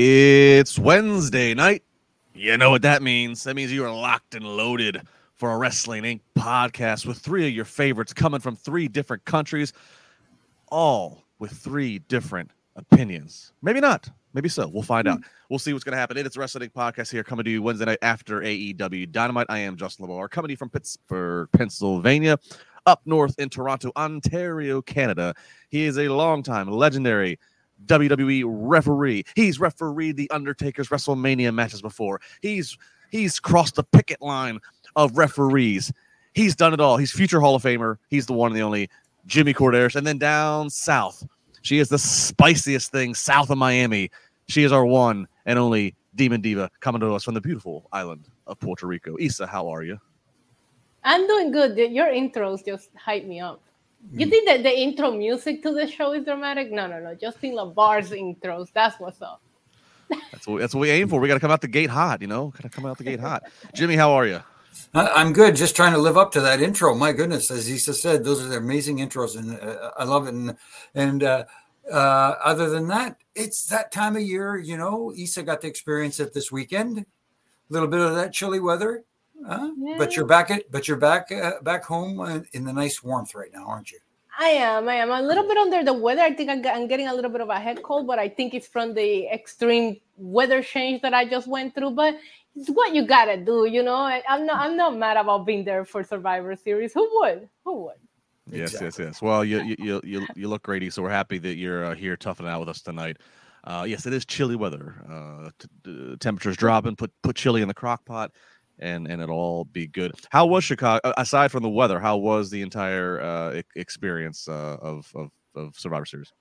It's Wednesday night. You know what that means. That means you are locked and loaded for a Wrestling Inc. podcast with three of your favorites coming from three different countries, all with three different opinions. Maybe not. Maybe so. We'll find out. Hmm. We'll see what's going to happen. And it's Wrestling Inc. podcast here coming to you Wednesday night after AEW Dynamite. I am Justin LaBar, coming to you from Pittsburgh, Pennsylvania, up north in Toronto, Ontario, Canada. He is a longtime legendary WWE referee. He's refereed the Undertaker's WrestleMania matches before. He's he's crossed the picket line of referees. He's done it all. He's future Hall of Famer. He's the one and the only Jimmy Korderas. And then down south, she is the spiciest thing south of Miami. She is our one and only Demon Diva coming to us from the beautiful island of Puerto Rico. Isa, how are you? I'm doing good. Your intros just hype me up. You think that the intro music to the show is dramatic? No, no, no. Justin LaBar's intros. That's what's up. That's what, that's what we aim for. We got to come out the gate hot, you know? Got to come out the gate hot. Jimmy, how are you? I- I'm good. Just trying to live up to that intro. My goodness, as Isa said, those are the amazing intros, and uh, I love it. And, and uh, uh, other than that, it's that time of year. You know, Isa got to experience it this weekend. A little bit of that chilly weather, huh? but you're back at but you're back uh, back home uh, in the nice warmth right now, aren't you? I am. I am a little bit under the weather. I think I'm, I'm getting a little bit of a head cold, but I think it's from the extreme weather change that I just went through. But it's what you gotta do, you know. I, I'm not. I'm not mad about being there for Survivor Series. Who would? Who would? Yes, yes, yes. Well, you you you you, you look great, so we're happy that you're uh, here toughing out with us tonight. Uh, yes, it is chilly weather. Uh, t- temperatures dropping. Put put chili in the crock pot, and and it'll all be good. How was Chicago? Aside from the weather, how was the entire uh, experience uh, of, of of Survivor Series?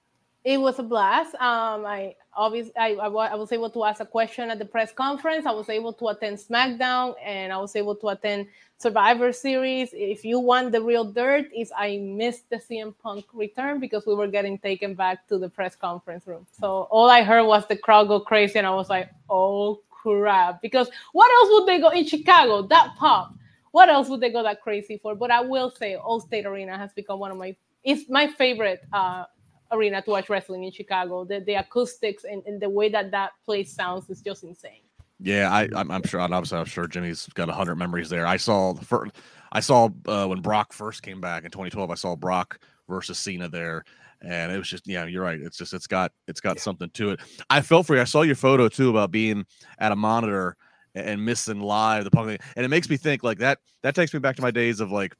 It was a blast. Um, I obviously I, I, I, was able to ask a question at the press conference. I was able to attend SmackDown, and I was able to attend Survivor Series. If you want the real dirt, is I missed the CM Punk return because we were getting taken back to the press conference room. So all I heard was the crowd go crazy, and I was like, "Oh crap!" Because what else would they go in Chicago? That pop. What else would they go that crazy for? But I will say, Allstate Arena has become one of my it's my favorite uh, arena to watch wrestling in Chicago. The, the acoustics and, and the way that that place sounds is just insane. Yeah, I, I'm, I'm sure. Obviously, I'm sure Jimmy's got a hundred memories there. I saw the first, I saw uh, when Brock first came back in 2012. I saw Brock versus Cena there, and it was just yeah, you're right. It's just it's got it's got yeah. something to it. I felt for you. I saw your photo too about being at a monitor and missing live the punk, and it makes me think like that. That takes me back to my days of like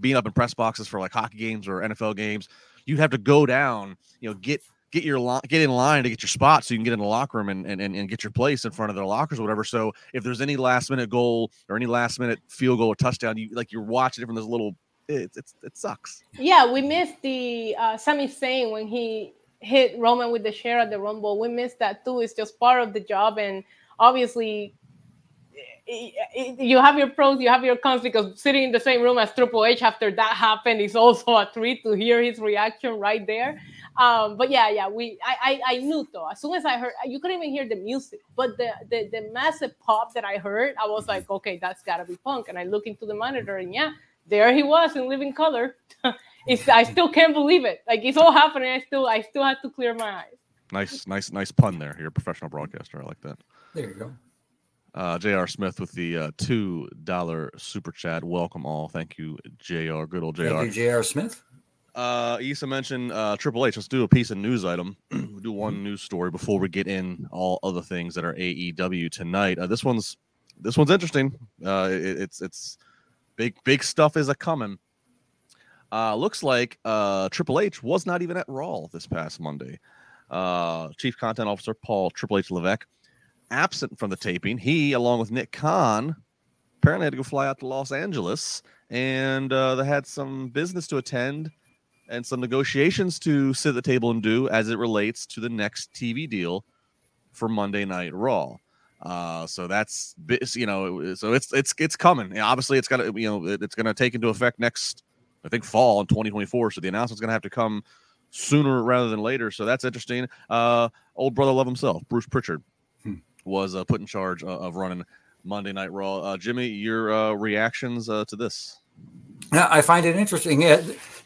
being up in press boxes for like hockey games or NFL games you have to go down, you know, get get your lo- get in line to get your spot so you can get in the locker room and, and and get your place in front of their lockers or whatever. So if there's any last minute goal or any last minute field goal or touchdown, you like you're watching it from this little. It, it's it sucks. Yeah, we missed the uh, Sami Zayn when he hit Roman with the chair at the Rumble. We missed that too. It's just part of the job, and obviously you have your pros, you have your cons because sitting in the same room as Triple H after that happened is also a treat to hear his reaction right there. Um, but yeah, yeah, we I, I, I knew though. As soon as I heard, you couldn't even hear the music, but the, the the massive pop that I heard, I was like, okay, that's gotta be Punk. And I look into the monitor, and yeah, there he was in living color. it's I still can't believe it. Like it's all happening. I still I still had to clear my eyes. Nice, nice, nice pun there. You're a professional broadcaster. I like that. There you go. Uh, J.R. Smith with the uh, two dollar super chat. Welcome all. Thank you, J.R. Good old J.R. Thank you, J.R. Smith. Uh, Isa mentioned uh, Triple H. Let's do a piece of news item. we'll do one news story before we get in all other things that are AEW tonight. Uh, this one's this one's interesting. Uh, it, it's it's big big stuff is a coming. Uh, looks like uh, Triple H was not even at Raw this past Monday. Uh, Chief Content Officer Paul Triple H Levesque absent from the taping. He, along with Nick Khan, apparently had to go fly out to Los Angeles, and uh, they had some business to attend and some negotiations to sit at the table and do as it relates to the next TV deal for Monday Night Raw. Uh, so that's you know, so it's it's it's coming. obviously, it's to you know it's going to take into effect next, I think, fall in 2024. So the announcement's going to have to come sooner rather than later. So that's interesting. Uh, old brother love himself, Bruce Pritchard, was uh, put in charge of, of running Monday Night Raw. Uh, Jimmy, your uh, reactions uh, to this? I find it interesting.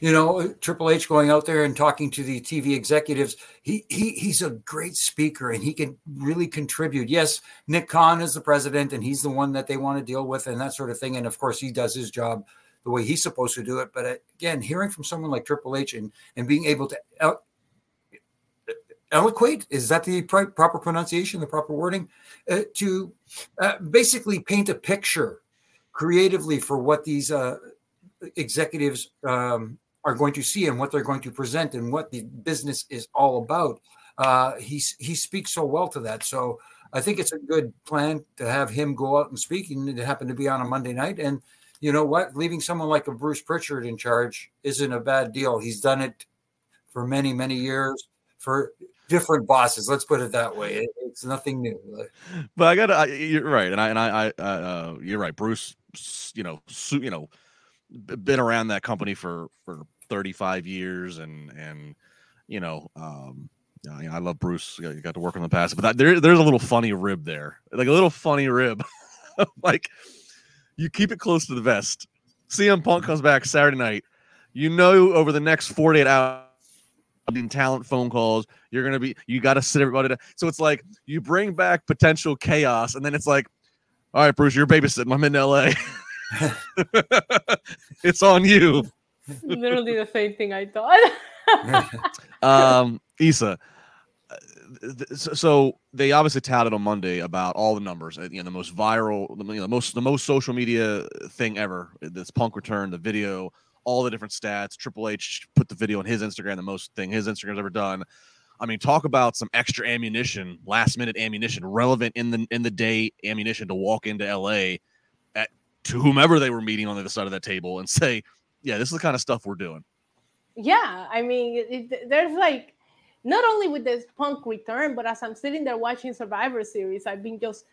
You know, Triple H going out there and talking to the TV executives. He, he he's a great speaker and he can really contribute. Yes, Nick Khan is the president and he's the one that they want to deal with and that sort of thing. And of course, he does his job the way he's supposed to do it. But uh, again, hearing from someone like Triple H and and being able to eloquate is that the pr- proper pronunciation the proper wording uh, to uh, basically paint a picture creatively for what these uh, executives um, are going to see and what they're going to present and what the business is all about uh, he, he speaks so well to that so i think it's a good plan to have him go out and speak and it happened to be on a monday night and you know what leaving someone like a bruce pritchard in charge isn't a bad deal he's done it for many many years for different bosses. Let's put it that way. It, it's nothing new. But I got to. You're right, and I and I, I uh, you're right. Bruce, you know, su, you know, been around that company for for 35 years, and and you know, um, I love Bruce. You got to work on the past, but that, there there's a little funny rib there, like a little funny rib, like you keep it close to the vest. CM Punk comes back Saturday night. You know, over the next 48 hours talent phone calls. You're gonna be you got to sit everybody. Down. so it's like you bring back potential chaos, and then it's like, all right, Bruce, you're babysitting. I'm in LA. it's on you. Literally the same thing I thought. um, Isa. So they obviously touted on Monday about all the numbers. Uh, you know, the most viral, you know, the most the most social media thing ever. This Punk return, the video, all the different stats. Triple H put the video on his Instagram, the most thing his Instagram's ever done. I mean, talk about some extra ammunition, last minute ammunition, relevant in the in the day ammunition to walk into LA at to whomever they were meeting on the other side of that table and say, yeah, this is the kind of stuff we're doing. Yeah, I mean, it, there's like not only with this punk return, but as I'm sitting there watching Survivor Series, I've been just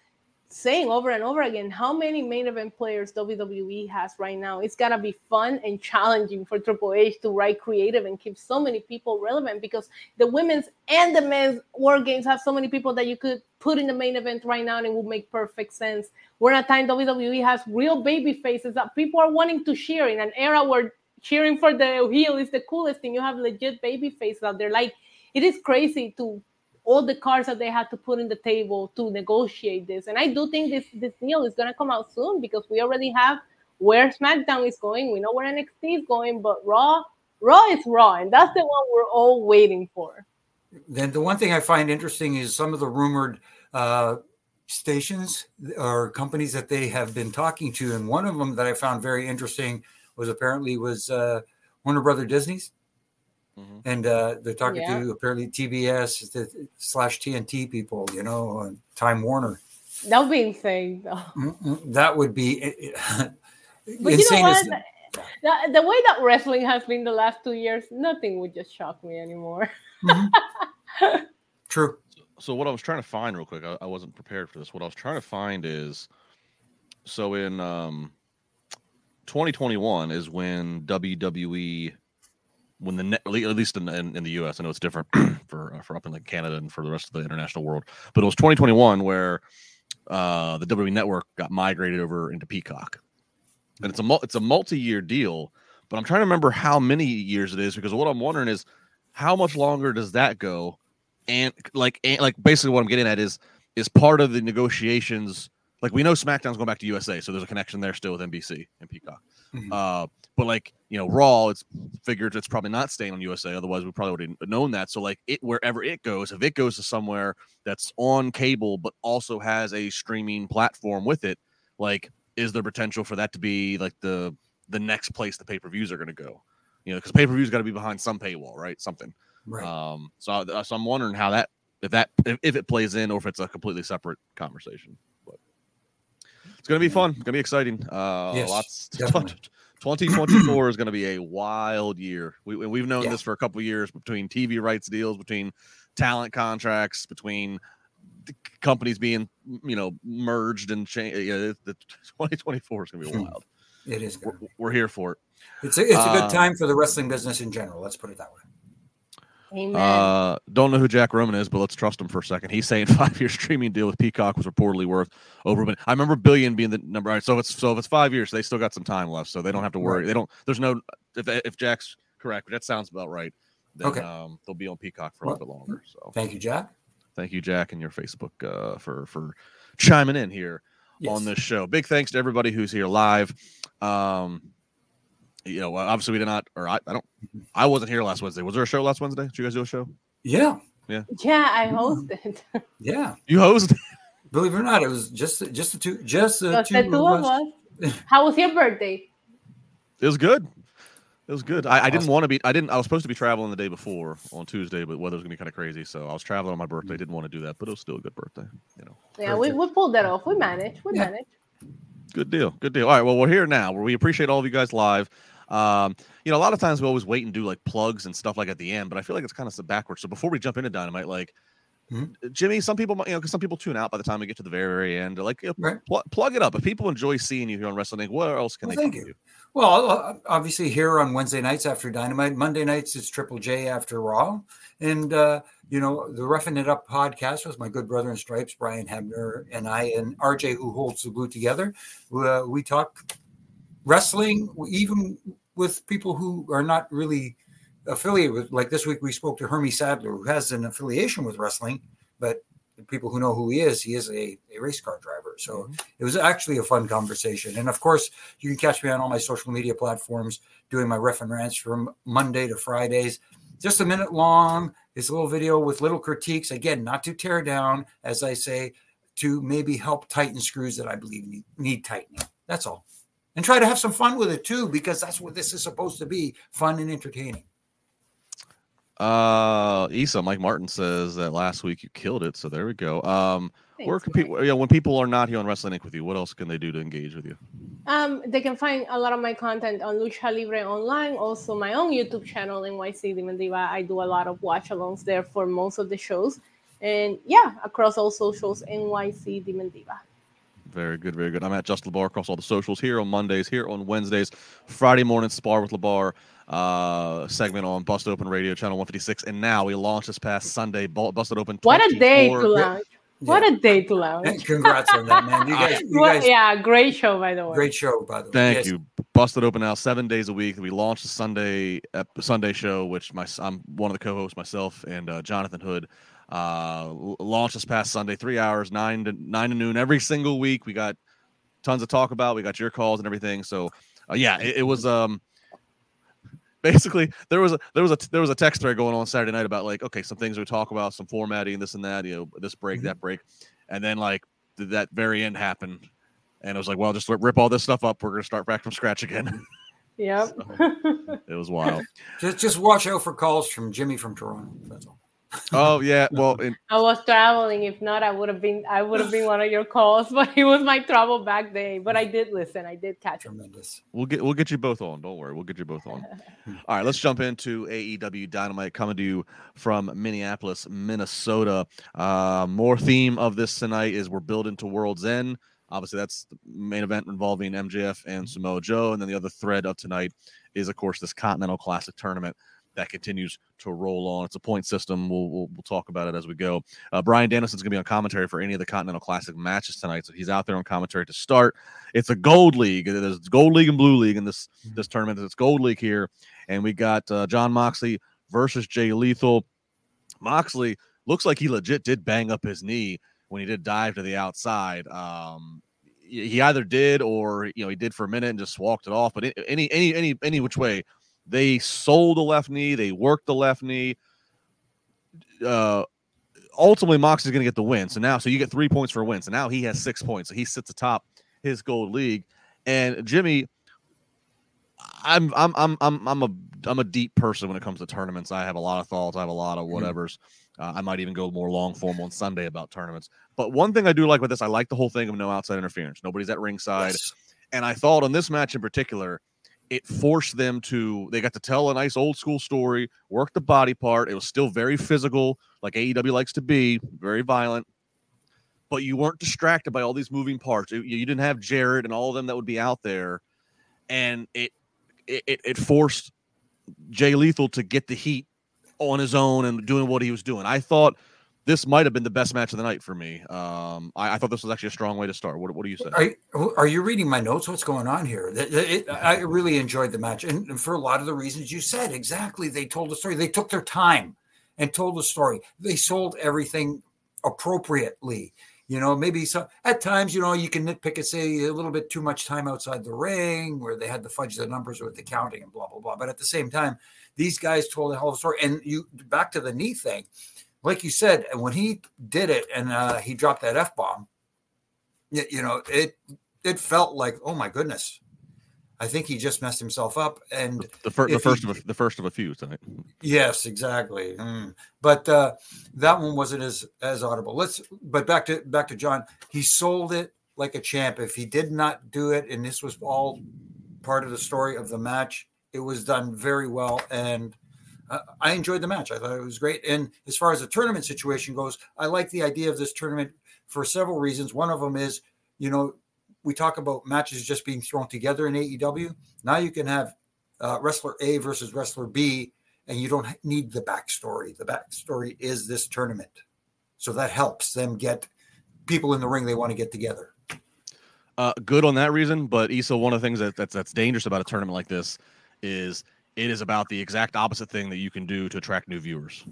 saying over and over again how many main event players WWE has right now. It's gotta be fun and challenging for Triple H to write creative and keep so many people relevant because the women's and the men's war games have so many people that you could put in the main event right now and it would make perfect sense. We're in a time WWE has real baby faces that people are wanting to cheer in an era where cheering for the heel is the coolest thing. You have legit baby faces out there. Like it is crazy to all the cards that they had to put in the table to negotiate this. And I do think this this deal is gonna come out soon because we already have where SmackDown is going. We know where NXT is going, but Raw, Raw is Raw, and that's the one we're all waiting for. Then the one thing I find interesting is some of the rumored uh, stations or companies that they have been talking to, and one of them that I found very interesting was apparently was uh, Warner Brother Disney's Mm-hmm. And uh, they're talking yeah. to apparently TBS the, slash TNT people, you know, and Time Warner. That would be insane, though. That would be but insane. You know what? The, the, way that wrestling has been the last two years, nothing would just shock me anymore. Mm-hmm. True. So, what I was trying to find real quick, I, I, wasn't prepared for this. What I was trying to find is so in um, 2021 is when WWE when the net, at least in, in, in, the U.S. I know it's different for uh, for up in like Canada and for the rest of the international world, but it was 2021 where uh, the WWE Network got migrated over into Peacock, and it's a it's a multi year deal. But I'm trying to remember how many years it is because what I'm wondering is how much longer does that go, and like and like basically what I'm getting at is is part of the negotiations. Like we know SmackDown's going back to USA, so there's a connection there still with NBC and Peacock. Mm-hmm. Uh, but like you know, Raw, it's figured it's probably not staying on USA. Otherwise, we probably would have known that. So like it wherever it goes, if it goes to somewhere that's on cable but also has a streaming platform with it, like is there potential for that to be like the the next place the pay per views are going to go? You know, because pay per views got to be behind some paywall, right? Something. Right. Um. So so I'm wondering how that if that if, if it plays in or if it's a completely separate conversation. But it's gonna be fun. It's gonna be exciting. Uh, yes, lots. 2024 is going to be a wild year. We, we've known yeah. this for a couple years between TV rights deals, between talent contracts, between companies being you know merged and changed. Know, the 2024 is going to be hmm. wild. It is. We're, we're, here for it. It's a, it's a good uh, time for the wrestling business in general. Let's put it that way. Amen. Uh, don't know who Jack Roman is, but let's trust him for a second. He's saying five year streaming deal with Peacock was reportedly worth over. I remember billion being the number. Right, so it's so if it's five years, they still got some time left, so they don't have to worry. They don't. There's no. If if Jack's correct, that sounds about right. Then, okay. Um, they'll be on Peacock for well, a little bit longer. So thank you, Jack. Thank you, Jack, and your Facebook uh, for for chiming in here yes. on this show. Big thanks to everybody who's here live. Um, you know, obviously we did not, or I, I don't. I wasn't here last Wednesday. Was there a show last Wednesday? Did you guys do a show? Yeah. Yeah. Yeah, I hosted. Yeah. You hosted. Believe it or not, it was just just the two just the just two, two of us. How was your birthday? It was good. It was good. I, I didn't want to be. I didn't. I was supposed to be traveling the day before on Tuesday, but weather was gonna be kind of crazy. So I was traveling on my birthday. Didn't want to do that, but it was still a good birthday. You know. Yeah, we, we pulled that off. We managed. We yeah. managed. Good deal. Good deal. All right. Well, we're here now. We appreciate all of you guys live. Um, you know, a lot of times we always wait and do like plugs and stuff like at the end, but I feel like it's kind of so backwards. So before we jump into Dynamite, like mm-hmm. Jimmy, some people, you know, because some people tune out by the time we get to the very, very end. Like, you know, right. pl- plug it up. If people enjoy seeing you here on Wrestling, where else can well, they thank you? you? Well, obviously here on Wednesday nights after Dynamite, Monday nights it's Triple J after Raw, and uh, you know the Roughing It Up podcast with my good brother in stripes, Brian Hebner, and I, and RJ, who holds the glue together. Uh, we talk wrestling, even with people who are not really affiliated with. Like this week, we spoke to Hermie Sadler, who has an affiliation with wrestling, but people who know who he is, he is a, a race car driver. So mm-hmm. it was actually a fun conversation. And of course, you can catch me on all my social media platforms doing my ref and rants from Monday to Fridays. Just a minute long. It's a little video with little critiques. Again, not to tear down, as I say, to maybe help tighten screws that I believe need, need tightening. That's all and try to have some fun with it too, because that's what this is supposed to be fun and entertaining. Uh, Isa, Mike Martin says that last week you killed it. So there we go. Um, where Thanks, can people? Yeah, when people are not here on Wrestling Inc. with you, what else can they do to engage with you? Um, they can find a lot of my content on Lucha Libre Online, also my own YouTube channel, NYC Demon Diva. I do a lot of watch alongs there for most of the shows. And yeah, across all socials, NYC Demon Diva. Very good, very good. I'm at Just LaBar across all the socials here on Mondays, here on Wednesdays, Friday morning Spar with Labar uh segment on Busted Open Radio channel 156, and now we launched this past Sunday. Bu- Busted Open. What a day to launch. What Yeah. a day to launch. Congrats on that, man. You guys, you guys yeah, great show, by the way. great show, by the way. Thank Yes. you. Busted open now seven days a week. We launched the Sunday ep- Sunday show, which my I'm one of the co-hosts myself and uh, Jonathan Hood uh, l- launched this past Sunday, three hours, nine to nine to noon every single week. We got tons to talk about. We got your calls and everything. So uh, yeah, it, it was um basically there was a there was a there was a text thread going on Saturday night about like okay some things we talk about some formatting this and that you know this break that break and then like th- that very end happened and it was like well just rip all this stuff up we're gonna start back from scratch again Yep. it was wild Just just watch out for calls from Jimmy from Toronto. That's all. Oh yeah well and I was traveling. If not, I would have been I would have been one of your calls, but it was my travel back day. But I did listen. I did catch it. Tremendous. we'll get we'll get you both on don't worry we'll get you both on all right let's jump into aew dynamite coming to you from minneapolis minnesota uh more theme of this tonight is we're building to world's end obviously that's the main event involving mjf and samoa joe and then the other thread of tonight is of course this continental classic tournament that continues to roll on. It's a point system. We'll we'll, we'll talk about it as we go. Uh, Bryan Danielson's going to be on commentary for any of the Continental Classic matches tonight, so he's out there on commentary to start. It's a Gold League. There's Gold League and Blue League in this this tournament. It's Gold League here, and we got uh, Jon Moxley versus Jay Lethal. Moxley looks like he legit did bang up his knee when he did dive to the outside. Um, he he either did or you know he did for a minute and just walked it off. But any any any any which way, they sold the left knee. They worked the left knee. Uh, ultimately, Mox is going to get the win. So now, so you get three points for a win. So now he has six points. So he sits atop his gold league. And Jimmy, I'm I'm I'm I'm I'm a I'm a deep person when it comes to tournaments. I have a lot of thoughts. I have a lot of whatevers. Uh, I might even go more long form on Sunday about tournaments. But one thing I do like with this, I like the whole thing of no outside interference. Nobody's at ringside. Yes. And I thought on this match in particular, it forced them to they got to tell a nice old school story, work the body part. It was still very physical, like AEW likes to be, very violent. But you weren't distracted by all these moving parts. You, didn't have Jared and all of them that would be out there, and it, it- it forced Jay Lethal to get the heat on his own and doing what he was doing. I thought this might have been the best match of the night for me. Um, I, I thought this was actually a strong way to start. What, what do you say? Are, you- are you reading my notes? What's going on here? It- it- I really enjoyed the match, and for a lot of the reasons you said. Exactly, they told the story. They took their time and told the story. They sold everything appropriately. You know, maybe some at times, you know, you can nitpick and say a little bit too much time outside the ring, where they had to fudge the numbers with the counting and blah blah blah. But at the same time, these guys told a hell of a story. And you back to the knee thing, like you said, when he did it and uh, he dropped that f bomb, you, you know, it it felt like, oh my goodness, I think he just messed himself up. And the, fir- the if he- first of a, the first of a few tonight. yes, exactly. Mm. But uh, that one wasn't as as audible. Let's. But back to back to John. He sold it like a champ. If he did not do it, and this was all part of the story of the match, it was done very well and. Uh, I enjoyed the match. I thought it was great. And as far as the tournament situation goes, I like the idea of this tournament for several reasons. One of them is, you know, we talk about matches just being thrown together in AEW. Now you can have uh, wrestler A versus wrestler B, and you don't need the backstory. The backstory is this tournament. So that helps them get people in the ring they want to get together. Uh, good on that reason, but Isa, one of the things that, that's that's dangerous about a tournament like this is it is about the exact opposite thing that you can do to attract new viewers.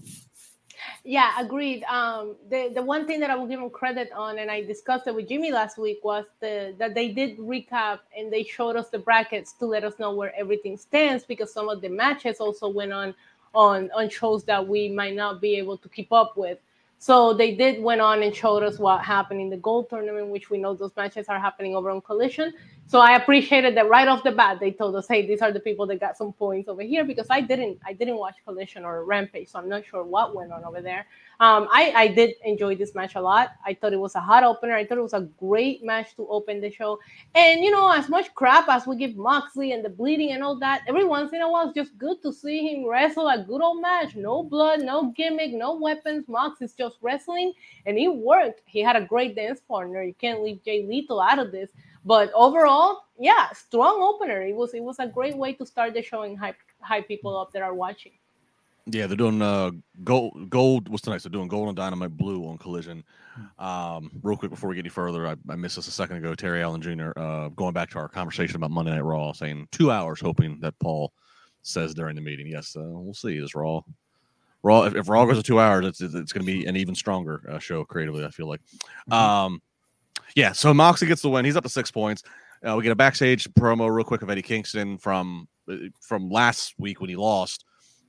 Yeah, agreed. Um, the the one thing that I will give them credit on, and I discussed it with Jimmy last week, was the that they did recap and they showed us the brackets to let us know where everything stands because some of the matches also went on on on shows that we might not be able to keep up with. So they did went on and showed us what happened in the gold tournament, which we know those matches are happening over on Collision. So I appreciated that right off the bat they told us, hey, these are the people that got some points over here because I didn't I didn't watch Collision or Rampage, so I'm not sure what went on over there. Um, I, I did enjoy this match a lot. I thought it was a hot opener. I thought it was a great match to open the show. And you know, as much crap as we give Moxley and the bleeding and all that, every once in a while it's just good to see him wrestle a good old match. No blood, no gimmick, no weapons. Mox is just wrestling, and he worked. He had a great dance partner. You can't leave Jay Lethal out of this. But overall, yeah, strong opener. It was it was a great way to start the show and hype hype people up that are watching. Yeah, they're doing uh gold gold what's tonight? They're doing gold and dynamite blue on collision. Um, real quick before we get any further, I, I missed this a second ago. Terry Allen Jr. Uh going back to our conversation about Monday Night Raw, saying two hours, hoping that Paul says during the meeting. Yes, uh, we'll see. Is Raw Raw if, if Raw goes to two hours, it's it's gonna be an even stronger uh, show creatively, I feel like. Mm-hmm. Um yeah, so Moxley gets the win. He's up to six points. Uh, we get a backstage promo real quick of Eddie Kingston from uh, from last week when he lost,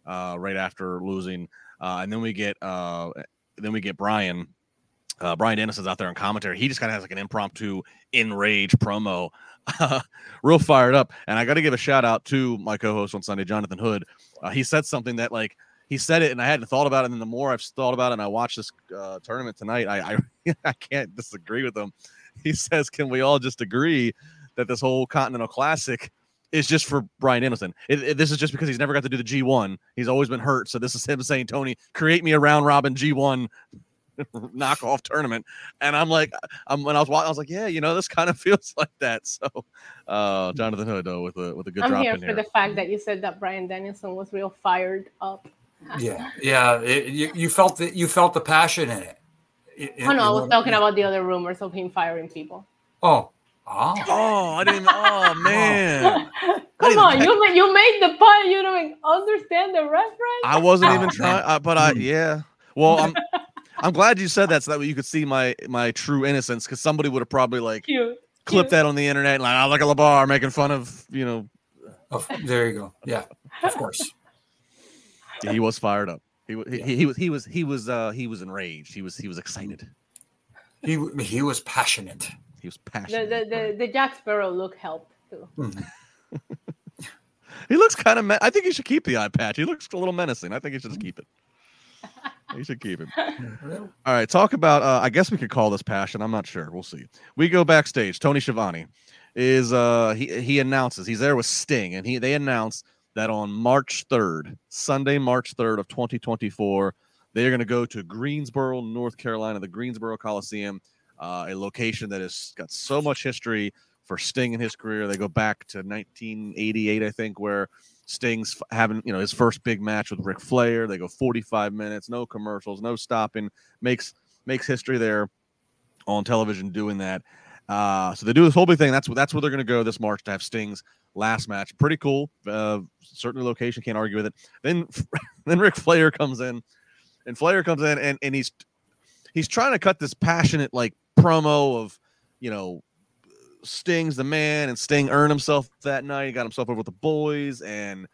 uh, right after losing, uh, and then we get uh, then we get Brian. Uh, Bryan Danielson's out there in commentary. He just kind of has like an impromptu enrage promo, real fired up. And I got to give a shout out to my co-host on Sunday, Jonathan Hood. Uh, he said something that like he said it, and I hadn't thought about it. And the more I've thought about it, and I watched this uh, tournament tonight, I, I I can't disagree with him. He says, "Can we all just agree that this whole Continental Classic is just for Bryan Danielson? It, it- this is just because he's never got to do the G1. He's always been hurt. So this is him saying, Tony, create me a round robin G1 knockoff tournament. And I'm like, I'm when I was watching, I was like, yeah, you know, this kind of feels like that. So, uh, Jonathan Hood though with a with a good I'm drop here for here. the fact that you said that Bryan Danielson was real fired up. Yeah, yeah. it- you, you felt that you felt the passion in it. It- Oh no, I was it- talking about the other rumors of him firing people. Oh, oh. Oh, I didn't. Oh man, Come on, you ma- you made the pun. You don't understand the reference. I wasn't Oh, even man. trying. Uh, but I Hmm. yeah. Well, I'm I'm glad you said that so that way you could see my my true innocence because somebody would have probably like Cute. clipped cute. that on the internet like oh look at LaBar making fun of you know Oh, there you go. Yeah, of course. Yeah, he was fired up. He, he, he, he was he was he was uh he was enraged. He was he was excited. He he was passionate. He was passionate. the, the, the Jack Sparrow look helped too. He looks kind of. Me- I think he should keep the eye patch. He looks a little menacing. I think he should just keep it. He should keep it. All right, talk about. Uh, I guess we could call this passion. I'm not sure. We'll see. We go backstage. Tony Schiavone is. Uh, he he announces he's there with Sting, and he they announce that on March 3rd, Sunday, March 3rd of 2024, they are going to go to Greensboro, North Carolina, the Greensboro Coliseum, uh, a location that has got so much history for Sting in his career. They go back to 1988, I think, where Sting's having you know his first big match with Ric Flair. They go 45 minutes, no commercials, no stopping. Makes makes history there on television doing that. Uh, so they do this whole big thing. That's that's where they're going to go this March to have Sting's last match. Pretty cool. Uh, certainly location can't argue with it. Then then Ric Flair comes in, and Flair comes in and and he's he's trying to cut this passionate like promo of you know Sting's the man, and Sting earned himself that night. He got himself over with the boys, and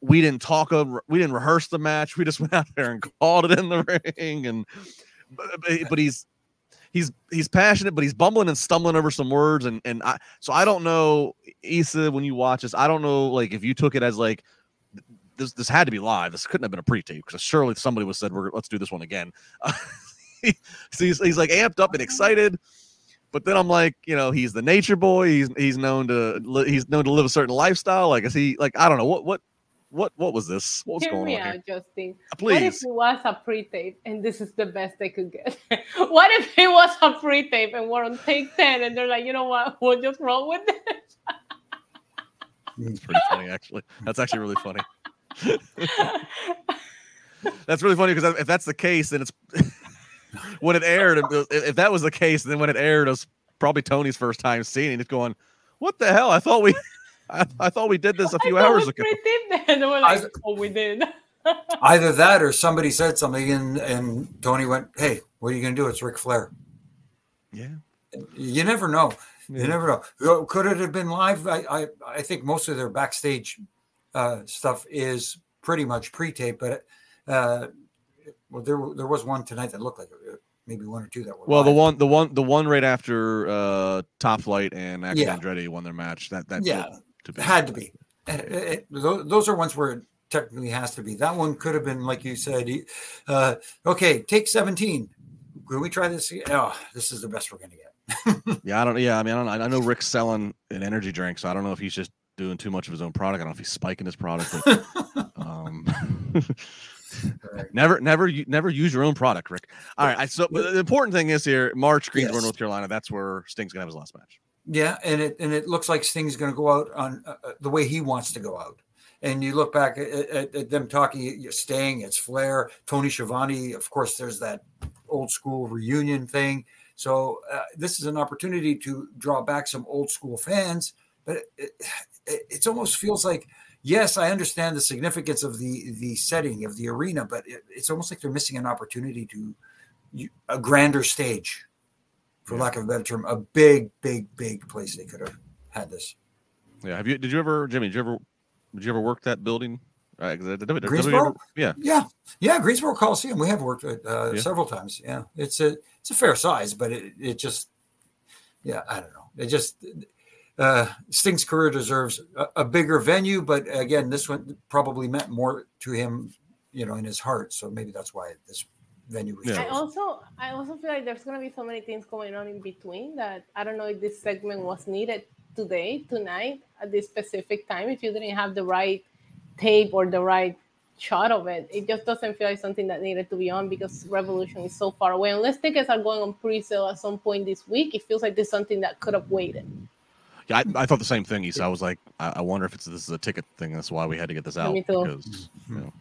we didn't talk of we didn't rehearse the match. We just went out there and called it in the ring. And but, but- but he's he's he's passionate, but he's bumbling and stumbling over some words. And and I so I don't know, Isa, when you watch this, I don't know like if you took it as like this this had to be live. This couldn't have been a pre-tape because surely somebody was said, "We're let's do this one again." so he's, he's like amped up and excited. But then I'm like, you know, he's the nature boy. He's he's known to he's known to live a certain lifestyle. Like, is he like I don't know what what what what was this? What was Hear going me on out, here? Justin. Uh, what if it was a pre-tape and this is the best they could get? what if it was a pre-tape and we're on take 10 and they're like, you know what, we'll just roll with this. it's pretty funny actually. That's actually really funny. That's really funny because if that's the case, then it's when it aired. If if that was the case, then when it aired, it was probably Tony's first time seeing it. It's going, what the hell? I thought we, I, I thought we did this a few I hours ago. pre-taped it. And they were like, I- oh, we did. Either that or somebody said something and, and Tony went, Hey, what are you going to do? It's Ric Flair. Yeah. You never know. Yeah. You never know. Uh, Could it have been live? I, I, I think most of their backstage uh, stuff is pretty much pre-tape, but uh, well, there there was one tonight that looked like it. maybe one or two that were. Well, the one, the one, the one right after uh Top Flight and Axe Yeah. Andretti won their match. That that Yeah. To be had to be. Uh, it- those are ones where it technically has to be. That one could have been, like you said, uh, okay, take 17. Can we try this? Oh, this is the best we're going to get. Yeah, I don't. Yeah, I mean, I don't. I know Ric's selling an energy drink, so I don't know if he's just doing too much of his own product. I don't know if he's spiking his product. But, um, never, never, u- never use your own product, Ric. All right. I, so but the important thing is here, March, Greensboro, Yes. North Carolina. That's where Sting's gonna have his last match. Yeah, and it and it looks like Sting's going to go out on uh, uh, the way he wants to go out. And you look back at, at, at them talking, Sting, it's Flair, Tony Schiavone. Of course, there's that old school reunion thing. So uh, this is an opportunity to draw back some old school fans. But it, it, it almost feels like, yes, I understand the significance of the the setting of the arena, but it, it's almost like they're missing an opportunity to a grander stage for lack of a better term, a big, big, big place they could have had this. Yeah. Have you? Did you ever, Jimmy? Did you ever? Did you ever work that building? Uh, Greensboro? yeah. Yeah, yeah, Greensboro Coliseum. We have worked it uh, Yeah. several times. Yeah, it's a it's a fair size, but it it just yeah, I don't know. It just uh, Sting's career deserves a, a bigger venue, but again, this one probably meant more to him, you know, in his heart. So maybe that's why this venue. Yeah. I also I also feel like there's gonna be so many things going on in between that I don't know if this segment was needed today, tonight, at this specific time. If you didn't have the right tape or the right shot of it, it just doesn't feel like something that needed to be on because Revolution is so far away. Unless tickets are going on pre-sale at some point this week, it feels like there's something that could have waited. Yeah, I, I thought the same thing. Isa. I was like, I, I wonder if it's this is a ticket thing. That's why we had to get this out. Me too. Because, you know,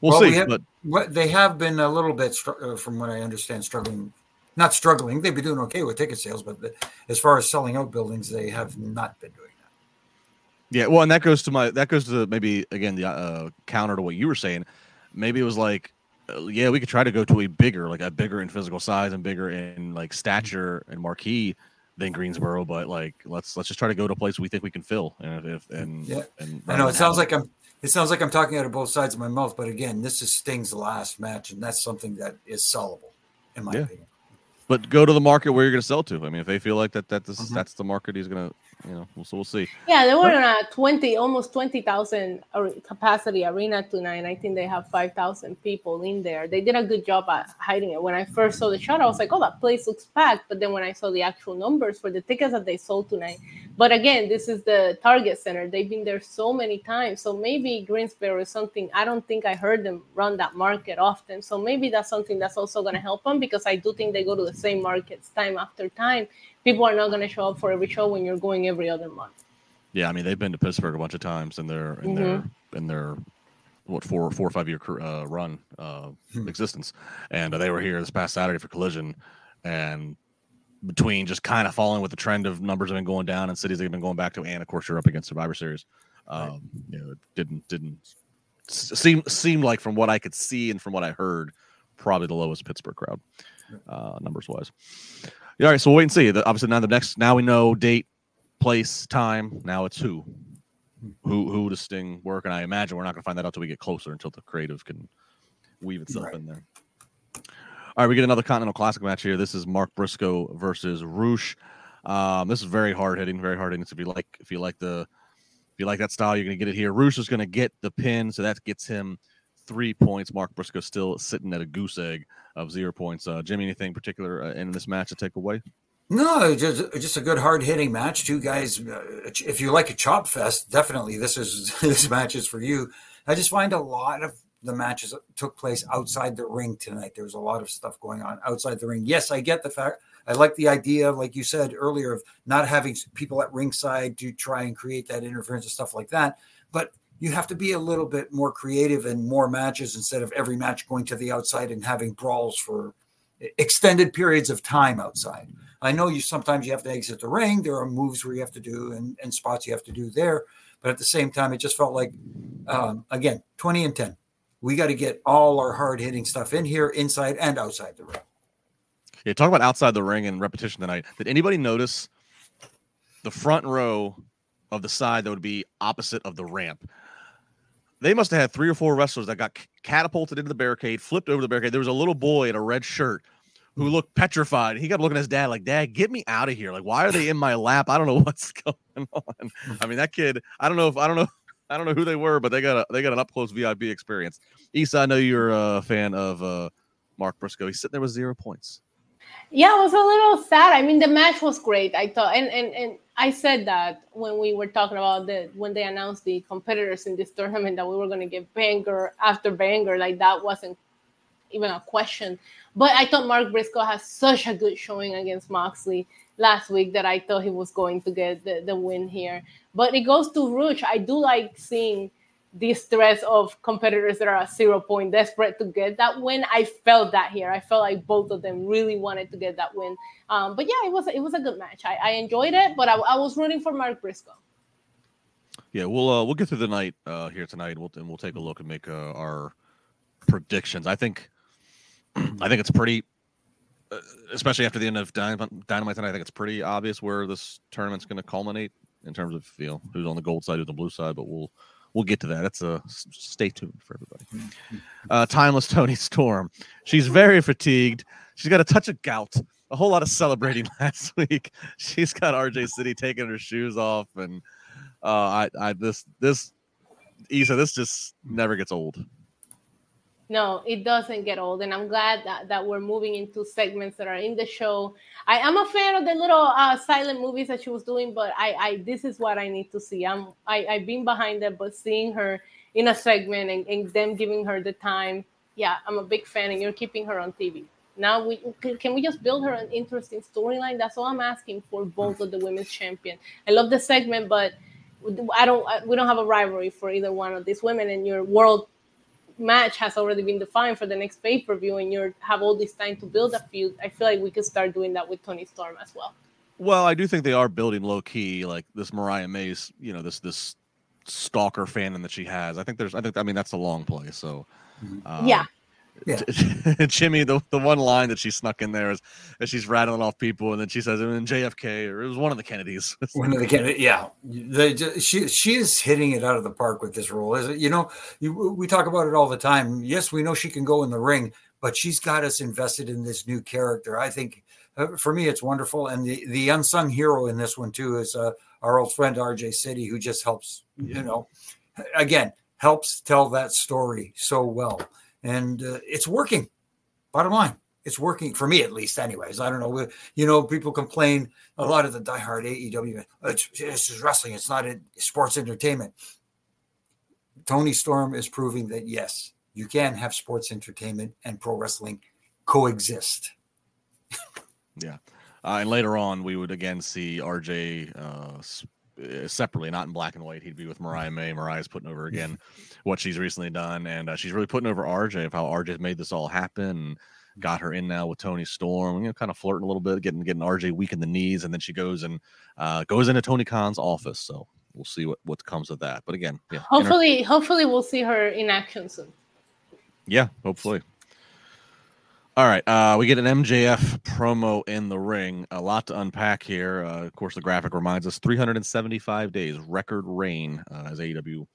we'll, Well, see. we have- but What they have been a little bit, str- uh, from what I understand, struggling. Not struggling. They've been doing okay with ticket sales, but the, as far as selling out buildings, they have not been doing that. Yeah, well, and that goes to my that goes to maybe again the uh, counter to what you were saying. Maybe it was like, uh, yeah, we could try to go to a bigger, like a bigger in physical size and bigger in like stature and marquee than Greensboro, but like let's let's just try to go to a place we think we can fill. And if and Yeah. and I know it sounds like I'm. It sounds like I'm talking out of both sides of my mouth, but again, this is Sting's last match, and that's something that is sellable, in my Yeah. opinion. but go to the market where you're going to sell to. I mean, if they feel like that that this, Mhm. that's the market he's going to, you know, so we'll see. Yeah, they were in a 20, almost 20,000 ar- capacity arena tonight. I think they have 5,000 people in there. They did a good job at hiding it. When I first saw the shot, I was like, oh, that place looks packed. But then when I saw the actual numbers for the tickets that they sold tonight, but again, this is the Target Center. They've been there so many times. So maybe Greensboro is something, I don't think I heard them run that market often. So maybe that's something that's also going to help them because I do think they go to the same markets time after time. People are not going to show up for every show when you're going every other month. Yeah, I mean they've been to Pittsburgh a bunch of times in their in their in their what four four or five year uh, run uh, Hmm. existence, and uh, they were here this past Saturday for Collision, and between just kind of falling with the trend of numbers have been going down and cities they've been going back to, and of course you're up against Survivor Series. Um, You know, it didn't didn't seem seem like from what I could see and from what I heard, probably the lowest Pittsburgh crowd, uh, numbers wise. All right, so we'll wait and see. The, obviously now the next now we know date, place, time. Now it's who, who who does Sting work, and I imagine we're not going to find that out till we get closer until the creative can weave itself Right. in there. All right, we get another Continental Classic match here. This is Mark Briscoe versus Rush. Um, this is very hard hitting, very hard hitting. So if you like, if you like the, if you like that style, you're going to get it here. Rush is going to get the pin, so that gets him three points. Mark Briscoe still sitting at a goose egg of zero points. Uh, Jimmy, anything particular uh, in this match to take away? No, just just a good hard hitting match. Two guys. Uh, if you like a chop fest, definitely this is this match is for you. I just find a lot of the matches took place outside the ring tonight. There was a lot of stuff going on outside the ring. Yes, I get the fact. I like the idea, like you said earlier, of not having people at ringside to try and create that interference and stuff like that. But you have to be a little bit more creative and more matches instead of every match going to the outside and having brawls for extended periods of time outside. I know you sometimes you have to exit the ring. There are moves where you have to do and, and spots you have to do there. But at the same time, it just felt like, um, again, 20 and 10. We got to get all our hard hitting stuff in here, inside and outside the ring. Yeah, talk about outside the ring and repetition tonight. Did anybody notice the front row of the side that would be opposite of the ramp? They must have had three or four wrestlers that got catapulted into the barricade, flipped over the barricade. There was a little boy in a red shirt who looked petrified. He kept looking at his dad like, "Dad, get me out of here! Like, why are they in my lap? I don't know what's going on." I mean, that kid. I don't know if I don't know. I don't know who they were, but they got a they got an up close VIP experience. Isa, I know you're a fan of uh, Mark Briscoe. He's sitting there with zero points. Yeah, it was a little sad. I mean, the match was great. I thought, and and and I said that when we were talking about the when they announced the competitors in this tournament that we were going to get banger after banger, like that wasn't even a question. But I thought Mark Briscoe has such a good showing against Moxley last week that I thought he was going to get the, the win here. But it goes to Rush. I do like seeing this stress of competitors that are at zero point, desperate to get that win. I felt that here. I felt like both of them really wanted to get that win. Um, but yeah, it was it was a good match. I, I enjoyed it, but I, I, was rooting for Mark Briscoe. Yeah, we'll uh, we'll get through the night uh, here tonight, and we'll and we'll take a look and make uh, our predictions. I think I think it's pretty, uh, especially after the end of Dynamite, Dynamite tonight. I think it's pretty obvious where this tournament's going to culminate in terms of you know who's on the gold side, who's on the blue side. But we'll we'll get to that. That's a stay tuned for everybody. Uh, timeless Toni Storm. She's very fatigued. She's got a touch of gout. A whole lot of celebrating last week. She's got RJ City taking her shoes off, and uh, I, I this this Isa, this just never gets old no it doesn't get old and i'm glad that, that we're moving into segments that are in the show. I am a fan of the little uh, silent movies that she was doing but i i this is what i need to see. I'm I, i've been behind it but seeing her in a segment and, and them giving her the time yeah i'm a big fan and you're keeping her on tv now we can we just build her an interesting storyline? That's all i'm asking for both of the women's champion. I love the segment but i don't we don't have a rivalry for either one of these women and your world match has already been defined for the next pay per view, and you have all this time to build a feud. I feel like we could start doing that with Toni Storm as well. Well, I do think they are building low key, like this Mariah May's, you know, this this stalker fandom that she has. I think there's, I think, I mean, that's a long play. So, um, yeah, yeah. Jimmy, the, the one line that she snuck in there is as she's rattling off people, and then she says, "And JFK," or it was one of the Kennedys. one of the Kennedy, yeah. They just, she she is hitting it out of the park with this role. Is it? You know, you, we talk about it all the time. Yes, we know she can go in the ring, but she's got us invested in this new character. I think uh, for me, it's wonderful, and the the unsung hero in this one too is uh, our old friend RJ City, who just helps. You know, again, helps tell that story so well and uh, it's working. Bottom line, it's working for me at least. Anyways, I don't know. You know, people complain a lot of the diehard AEW. It's, it's just wrestling. It's not a sports entertainment. Toni Storm is proving that yes, you can have sports entertainment and pro wrestling coexist. yeah. Uh, and later on, we would again see RJ uh, separately, not in black and white. He'd be with Mariah May. Mariah's putting over again what she's recently done, and uh, she's really putting over RJ of how RJ made this all happen. And got her in now with Toni Storm, you know, kind of flirting a little bit, getting getting RJ weak in the knees, and then she goes and uh, goes into Tony Khan's office. So we'll see what what comes of that. But again, yeah, hopefully, hopefully we'll see her in action soon. Yeah, hopefully. All right, uh, we get an MJF promo in the ring. A lot to unpack here. Uh, of course, the graphic reminds us 375 days record reign uh, as AEW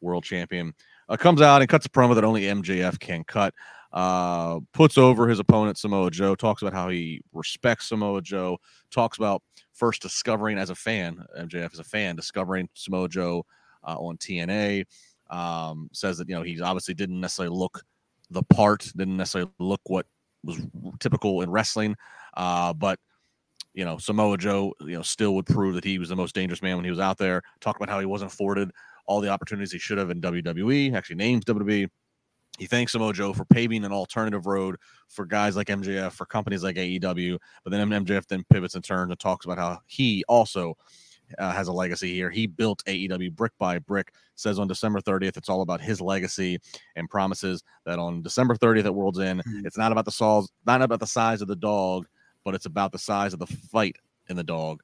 World Champion. Uh, comes out and cuts a promo that only MJF can cut. Uh, puts over his opponent Samoa Joe. Talks about how he respects Samoa Joe. Talks about first discovering as a fan, MJF as a fan, discovering Samoa Joe uh, on TNA. Um, says that you know he obviously didn't necessarily look the part, didn't necessarily look what was typical in wrestling. Uh, but you know, Samoa Joe, you know, still would prove that he was the most dangerous man when he was out there. Talk about how he wasn't afforded all the opportunities he should have in WWE. Actually, names WWE. He thanks Samoa Joe for paving an alternative road for guys like MJF, for companies like AEW. But then MJF then pivots and turns and talks about how he also uh, has a legacy here. He built AEW brick by brick. Says on December 30th, it's all about his legacy, and promises that on December 30th at World's End, mm-hmm. it's not about the size, not about the size of the dog, but it's about the size of the fight in the dog.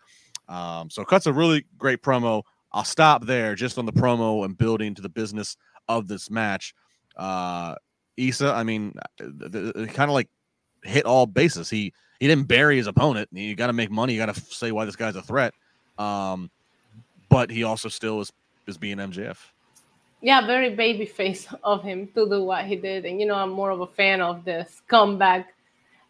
Um, so cuts a really great promo. I'll stop there just on the promo and building to the business of this match. Uh, Isa, I mean, kind of like hit all bases. He he didn't bury his opponent. You got to make money. You got to say why this guy's a threat. Um, but he also still is is being MJF. Yeah, very baby face of him to do what he did, and you know I'm more of a fan of this comeback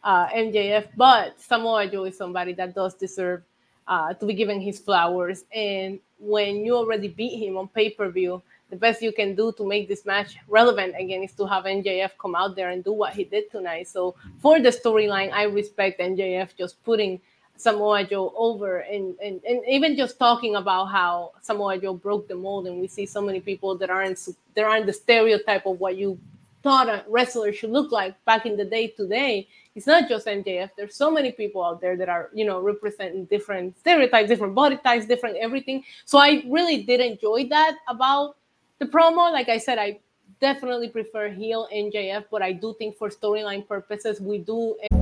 uh, MJF, but Samoa Joe is somebody that does deserve uh, to be given his flowers. And when you already beat him on pay per view, the best you can do to make this match relevant again is to have MJF come out there and do what he did tonight. So for the storyline, I respect MJF just putting Samoa Joe over and, and, and even just talking about how Samoa Joe broke the mold and we see so many people that aren't there aren't the stereotype of what you thought a wrestler should look like back in the day today it's not just MJF. There's so many people out there that are, you know, representing different stereotypes, different body types, different everything. So I really did enjoy that about the promo. Like I said, I definitely prefer heel MJF, but I do think for storyline purposes, we do.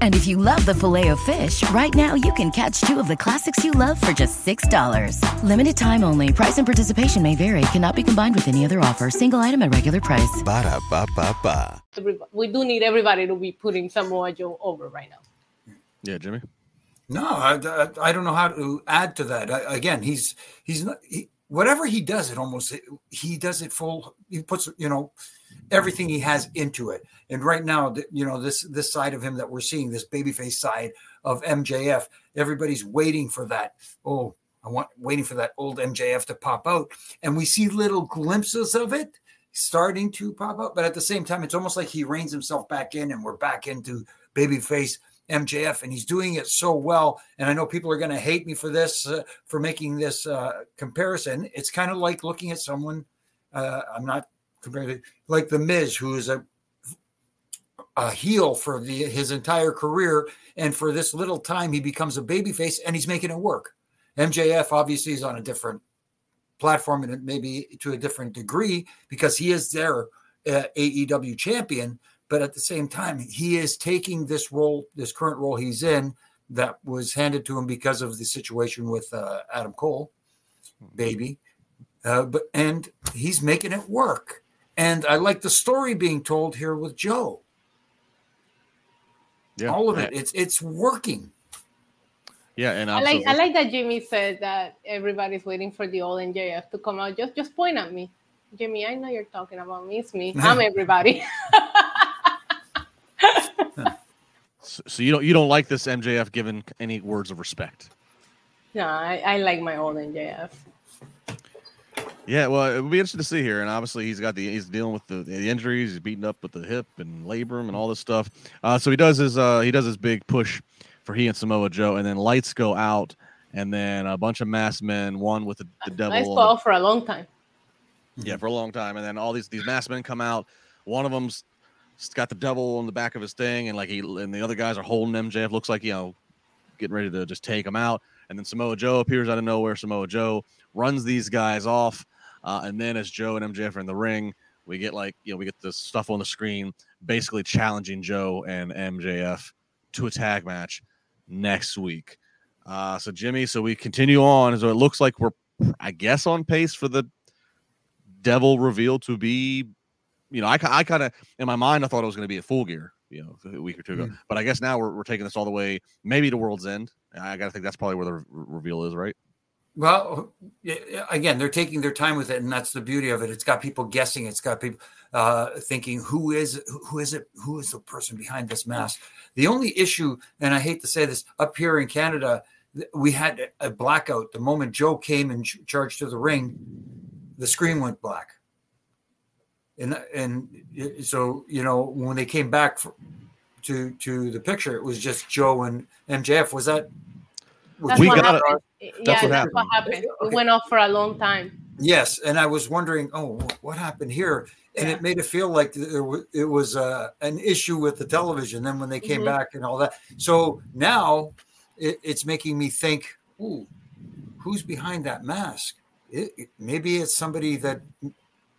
And if you love the filet of fish, right now you can catch two of the classics you love for just $6. Limited time only. Price and participation may vary. Cannot be combined with any other offer. Single item at regular price. Ba da ba ba ba. We do need everybody to be putting Samoa Joe over right now. Yeah, Jimmy. No, I, I, I don't know how to add to that. I, again, he's he's not he, whatever he does. It almost he does it full. He puts you know everything he has into it. And right now, you know, this this side of him that we're seeing, this babyface side of MJF, everybody's waiting for that. Oh, I want waiting for that old MJF to pop out. And we see little glimpses of it starting to pop up, but at the same time, it's almost like he reins himself back in and we're back into babyface MJF, and he's doing it so well. And I know people are going to hate me for this, uh, for making this uh, comparison. It's kind of like looking at someone. Uh, I'm not compared to like the Miz, who is a a heel for the his entire career, and for this little time he becomes a babyface, and he's making it work. MJF obviously is on a different platform and maybe to a different degree because he is their uh, AEW champion, but at the same time he is taking this role, this current role he's in that was handed to him because of the situation with uh, Adam Cole, baby. Uh, but and he's making it work. And I like the story being told here with Joe. Yeah, all of it. It's it's working. Yeah, and I like I like that Jimmy said that everybody's waiting for the old MJF to come out. Just just point at me, Jimmy. I know you're talking about me. It's me. I'm everybody. so, so, you don't you don't like this MJF given any words of respect? No, I, I like my old MJF. Yeah, well, it would be interesting to see here, and obviously he's got the he's dealing with the, the injuries. He's beaten up with the hip and labrum and all this stuff. Uh, so he does his uh, he does his big push for he and Samoa Joe, and then lights go out, and then a bunch of masked men, one with the, the devil. Nice ball for a long time. Yeah, for a long time, and then all these these masked men come out. One of them's got the devil on the back of his thing, and like he and the other guys are holding MJF. Looks like you know, getting ready to just take him out. And then Samoa Joe appears out of nowhere. Samoa Joe runs these guys off uh, and then as Joe and MJF are in the ring, we get like, you know, we get the stuff on the screen basically challenging Joe and MJF to a tag match next week. Uh, so, Jimmy, so we continue on. So it looks like we're, I guess, on pace for the devil reveal to be, you know, I, I kind of, in my mind, I thought it was going to be a full gear, you know, a week or two ago. Mm. But I guess now we're, we're taking this all the way, maybe to World's End. I got to think that's probably where the re- reveal is, right? Well, again, they're taking their time with it, and that's the beauty of it. It's got people guessing. It's got people uh, thinking, "Who is who is it? Who is the person behind this mask?" The only issue, and I hate to say this, up here in Canada, we had a blackout. The moment Joe came and charged to the ring, the screen went black, and and so you know when they came back for, to to the picture, it was just Joe and MJF. Was that that's we got it. Yeah, that's what happened. What happened. Okay. It went off for a long time. Yes, and I was wondering, oh, what happened here? And it made it feel like there was, it was uh, an issue with the television. Then when they came Mhm. back and all that, so now it, it's making me think, ooh, who's behind that mask? It, it- maybe it's somebody that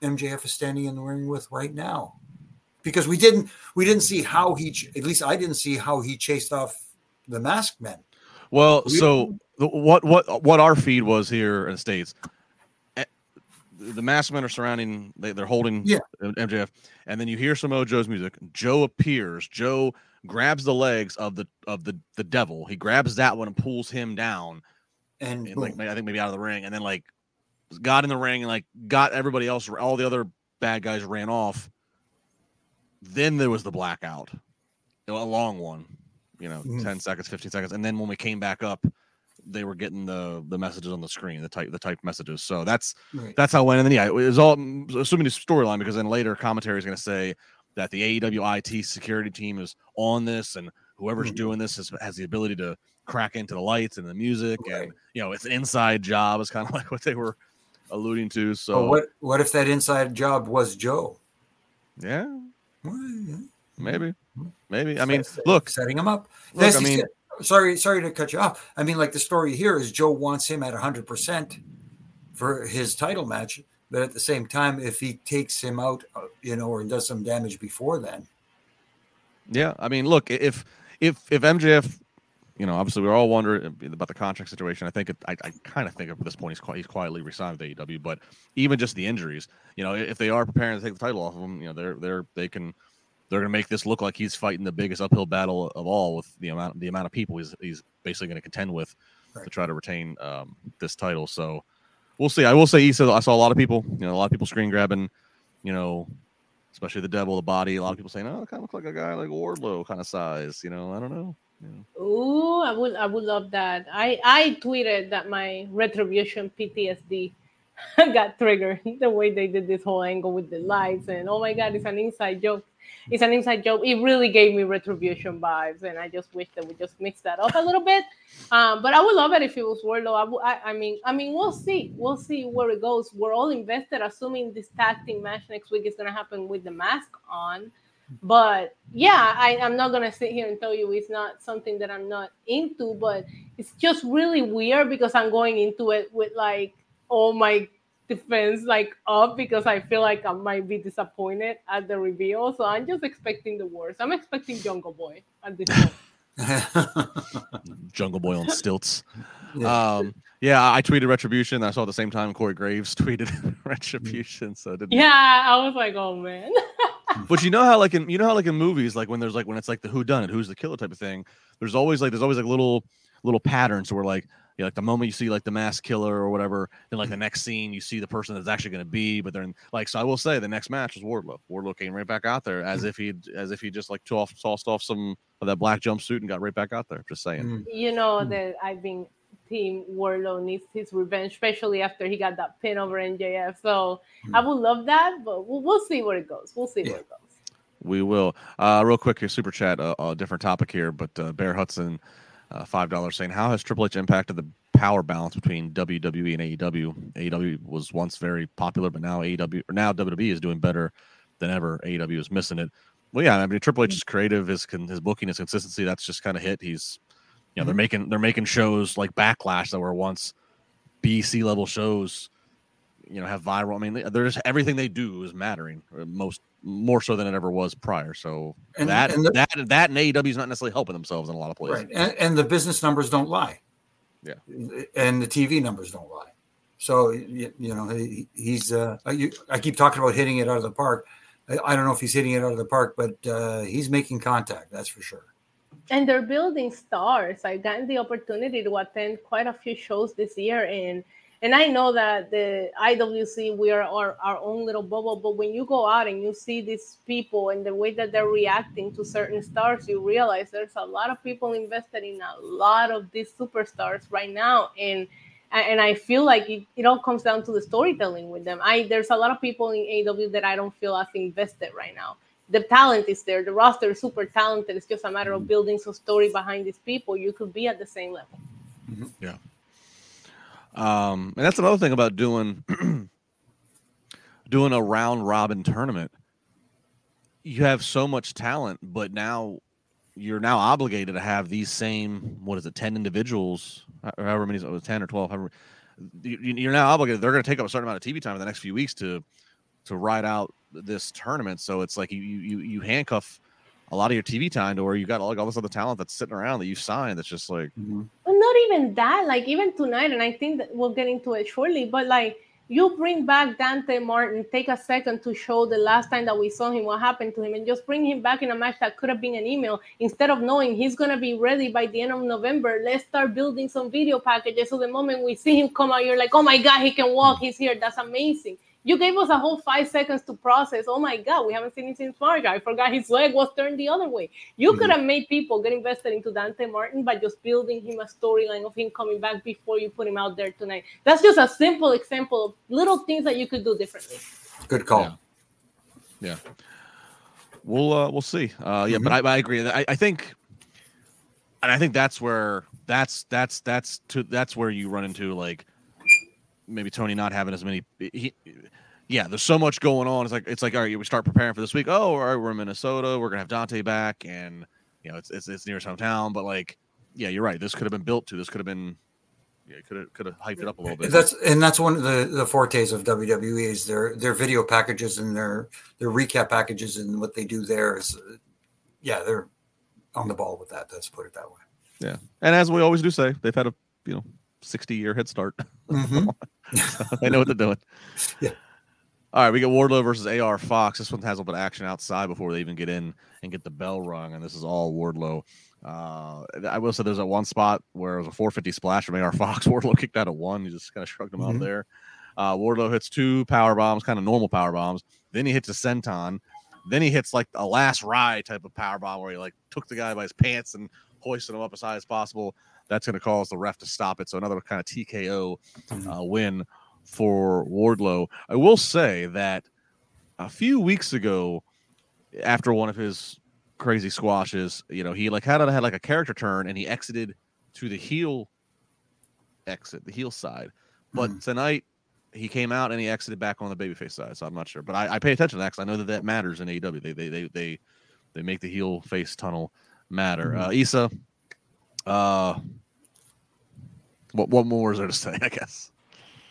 MJF is standing in the ring with right now, because we didn't we didn't see how he ch- at least I didn't see how he chased off the masked men. Well, We- so the, what what what our feed was here in the states, eh, the masked men are surrounding. They, they're holding Yeah. MJF, and then you hear Samoa Joe's music. Joe appears. Joe grabs the legs of the of the the devil. He grabs that one and pulls him down, And, and like. I think maybe out of the ring, and then like got in the ring and like got everybody else. All the other bad guys ran off. Then there was the blackout, a long one, you know, Mhm. 10 seconds, 15 seconds. And then when we came back up, they were getting the the messages on the screen, the type the type messages. So that's Right. that's how it went. And then yeah, it was all assuming the storyline because then later commentary is going to say that the AEW IT security team is on this and whoever's Mhm. doing this has, has the ability to crack into the lights and the music Right. and you know it's an inside job is kind of like what they were alluding to. So So what what if that inside job was Joe? yeah, Well, yeah. maybe, maybe. I mean, Set- look, setting him up. look, That's I mean- sorry, sorry to cut you off. I mean, like the story here is Joe wants him at hundred percent for his title match, but at the same time, if he takes him out, uh, you know, or does some damage before then, Yeah, I mean, look, if if if MJF, you know, obviously we're all wondering about the contract situation. I think it, I, I kind of think at this point he's quite, he's quietly resigned with AEW, but even just the injuries, you know, if they are preparing to take the title off of him, you know, they're they're they can they're going to make this look like he's fighting the biggest uphill battle of all with the amount the amount of people he's he's basically going to contend with to try to retain um, this title. So we'll see. I will say, he said I saw a lot of people, you know, a lot of people screen grabbing, you know, especially the devil, the body. A lot of people saying, "Oh, it kind of look like a guy like Wardlow kind of size." You know, I don't know. You know. Ooh, I would I would love that. I I tweeted that my retribution PTSD got triggered the way they did this whole angle with the lights and oh my god, it's an inside joke. It's an inside joke. It really gave me retribution vibes, and I just wish that we just mix that up a little bit. Um, but I would love it if it was Wardlow. I, I, I mean, I mean, we'll see. We'll see where it goes. We're all invested, assuming this tag team match next week is gonna happen with the mask on. But yeah, I, I'm not gonna sit here and tell you it's not something that I'm not into, but it's just really weird because I'm going into it with like all my defense like up because I feel like I might be disappointed at the reveal. So I'm just expecting the worst. I'm expecting Jungle Boy at this point. Jungle Boy on stilts. Yeah. Um, yeah, I tweeted retribution. I saw at the same time Corey Graves tweeted retribution. So didn't. yeah, I was like, oh man. But you know how like in you know how like in movies, like when there's like when it's like the who done it, who's the killer type of thing. There's always like there's always like little little patterns where like you know, like the moment you see like the mass killer or whatever, then like the next scene you see the person that's actually going to be. But then like so, I will say the next match was Wardlow. Wardlow came right back out there as if he as if he just like tossed tossed off some of that black jumpsuit and got right back out there. Just saying. Mm. you know that I've been team Wardlow needs his revenge, especially after he got that pin over MJF. So I would love that, but we'll, we'll see where it goes. We'll see where it goes. We will. Uh, real quick here, super chat, uh, a different topic here, but uh, Bear Hudson, uh, five dollars, saying how has Triple H impacted the power balance between WWE and AEW? AEW was once very popular, but now AEW or now WWE is doing better than ever. AEW is missing it. Well, yeah, I mean Triple H is creative, his his booking, his consistency. That's just kind of hit. He's, you know, they're making they're making shows like Backlash that were once B C level shows. You know, have viral. I mean, there's everything they do is mattering uh, most more so than it ever was prior. So And- that and the- that that and AEW is not necessarily helping themselves in a lot of places. right, and, and the business numbers don't lie. Yeah. and the TV numbers don't lie. So you, you know he, he's. Uh, you, I keep talking about hitting it out of the park. I, I don't know if he's hitting it out of the park, but uh, he's making contact. That's for sure. and they're building stars. I've gotten the opportunity to attend quite a few shows this year, and and I know that the IWC we are our, our own little bubble. But when you go out and you see these people and the way that they're reacting to certain stars, you realize there's a lot of people invested in a lot of these superstars right now, and and I feel like it, it all comes down to the storytelling with them. I there's a lot of people in AW that I don't feel as invested right now the talent is there. The roster is super talented. It's just a matter of building some story behind these people. You could be at the same level. Mm-hmm. Um, and that's another thing about doing doing a round robin tournament. You have so much talent, but now you're now obligated to have these same what is it, ten individuals, however many, it was ten or twelve, however. You're now obligated. They're going to take up a certain amount of TV time in the next few weeks to to ride out this tournament. So it's like you you you handcuff a lot of your TV time to where you got all, like all this other talent that's sitting around that you signed. That's just like, mm-hmm. well, not even that. Like even tonight, and I think that we'll get into it shortly. But like you bring back Dante Martin, take a second to show the last time that we saw him, what happened to him, and just bring him back in a match that could have been an email instead of knowing he's gonna be ready by the end of November. Let's start building some video packages so the moment we see him come out, you're like, oh my god, he can walk, he's here. That's amazing you gave us a whole five seconds to process. Oh my God, we haven't seen him since March. I forgot his leg was turned the other way. You mm-hmm. could have made people get invested into Dante Martin by just building him a storyline of him coming back before you put him out there tonight. That's just a simple example of little things that you could do differently. Good call. Yeah. yeah. We'll uh, we'll see. Uh, yeah, mm-hmm. but I, I agree. I, I think, and I think that's where that's that's that's to that's where you run into like maybe Tony not having as many. He, yeah, there's so much going on. It's like it's like all right, we start preparing for this week. Oh, all right, we're in Minnesota. We're gonna have Dante back, and you know it's it's, it's near his hometown. But like, yeah, you're right. This could have been built to. This could have been. Yeah, could have could have hyped it up a little bit. That's and that's one of the the fortes of WWE is their their video packages and their their recap packages and what they do there is, yeah, they're on the ball with that. Let's put it that way. Yeah, and as we always do say, they've had a you know 60 year head start. Mm-hmm. they know what they're doing. Yeah. All right, we get Wardlow versus AR Fox. This one has a little bit of action outside before they even get in and get the bell rung, and this is all Wardlow. Uh, I will say there's a one spot where it was a 450 splash from AR Fox. Wardlow kicked out of one. He just kind of shrugged him mm-hmm. out there. Uh, Wardlow hits two power bombs, kind of normal power bombs. Then he hits a senton. Then he hits like a last ride type of power bomb where he like took the guy by his pants and hoisted him up as high as possible. That's going to cause the ref to stop it. So another kind of TKO uh, win for Wardlow. I will say that a few weeks ago, after one of his crazy squashes, you know, he like had had like a character turn and he exited to the heel exit, the heel side. But mm. tonight he came out and he exited back on the babyface side. So I'm not sure, but I, I pay attention to that because I know that that matters in AEW. They they they they they make the heel face tunnel matter. Mm. Uh, Isa, uh, what what more is there to say? I guess.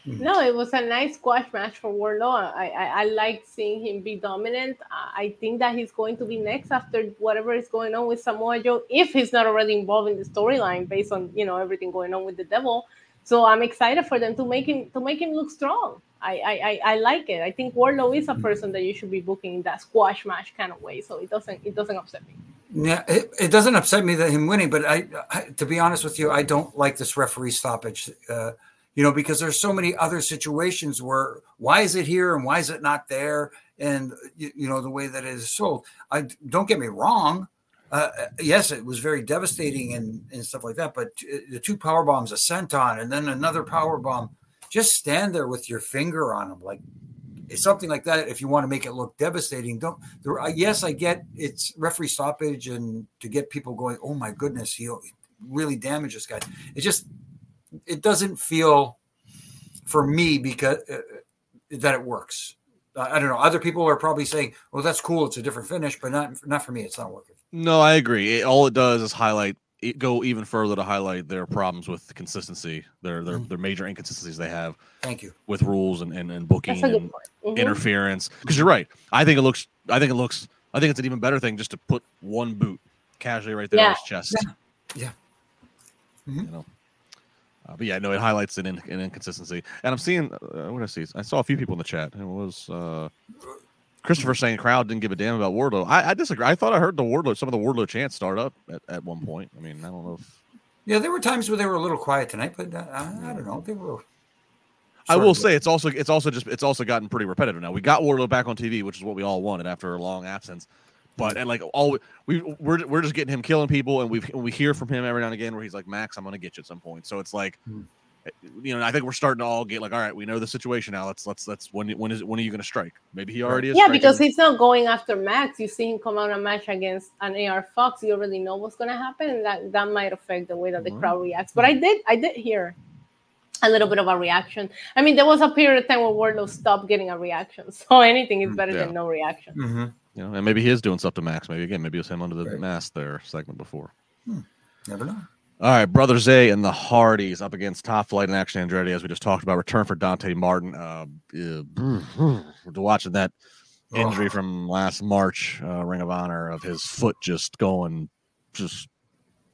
No, it was a nice squash match for Wardlow. I, I, I like seeing him be dominant. I think that he's going to be next after whatever is going on with Samoa Joe, if he's not already involved in the storyline based on you know everything going on with the devil. So I'm excited for them to make him to make him look strong. I I, I like it. I think Wardlow is a person that you should be booking in that squash match kind of way. So it doesn't it doesn't upset me. Yeah, it, it doesn't upset me that him winning, but I, I, to be honest with you, I don't like this referee stoppage. Uh, you know, because there's so many other situations where why is it here and why is it not there? And you, you know, the way that it is sold. I don't get me wrong. Uh, yes, it was very devastating and, and stuff like that. But the two power bombs, a senton, and then another power bomb. Just stand there with your finger on them, like something like that. If you want to make it look devastating, don't. There, yes, I get it's referee stoppage and to get people going. Oh my goodness, he really damaged this guy. It just it doesn't feel for me because uh, that it works. I don't know. Other people are probably saying, "Well, that's cool. It's a different finish," but not not for me. It's not working. No, I agree. It, all it does is highlight go even further to highlight their problems with consistency, their their, mm-hmm. their major inconsistencies they have. Thank you with rules and and, and booking and mm-hmm. interference. Because you're right. I think it looks. I think it looks. I think it's an even better thing just to put one boot casually right there yeah. on his chest. Yeah. yeah. Mm-hmm. You know. Uh, but yeah, no, it highlights an, in, an inconsistency. And I'm seeing, uh, what I see, I saw a few people in the chat. It was uh, Christopher saying crowd didn't give a damn about Wardlow. I, I, disagree. I thought I heard the Wardlow, some of the Wardlow chants start up at, at one point. I mean, I don't know if. Yeah, there were times where they were a little quiet tonight, but uh, I, I don't know. They were. I will say it's also it's also just it's also gotten pretty repetitive now. We got Wardlow back on TV, which is what we all wanted after a long absence. But and like all we we're we're just getting him killing people, and we we hear from him every now and again where he's like, Max, I'm gonna get you at some point. So it's like, hmm. You know, I think we're starting to all get like, all right, we know the situation now. Let's let's let's when when is when are you gonna strike? Maybe he already is. Yeah, striking. because he's not going after Max. You see him come out a match against an AR Fox. You already know what's gonna happen, and that that might affect the way that the mm-hmm. crowd reacts. But I did I did hear a little bit of a reaction. I mean, there was a period of time where Wardlow stopped getting a reaction, so anything is better Yeah. than no reaction. Mm-hmm. You know, and maybe he is doing stuff to Max. Maybe again, maybe it was him under the Right. mask there segment before. Never know. All right, Brother Zay and the Hardys up against Top Flight and Action Andretti, as we just talked about. Return for Dante Martin. Uh, uh, watching that injury Oh. from last March, uh, Ring of Honor, of his foot just going just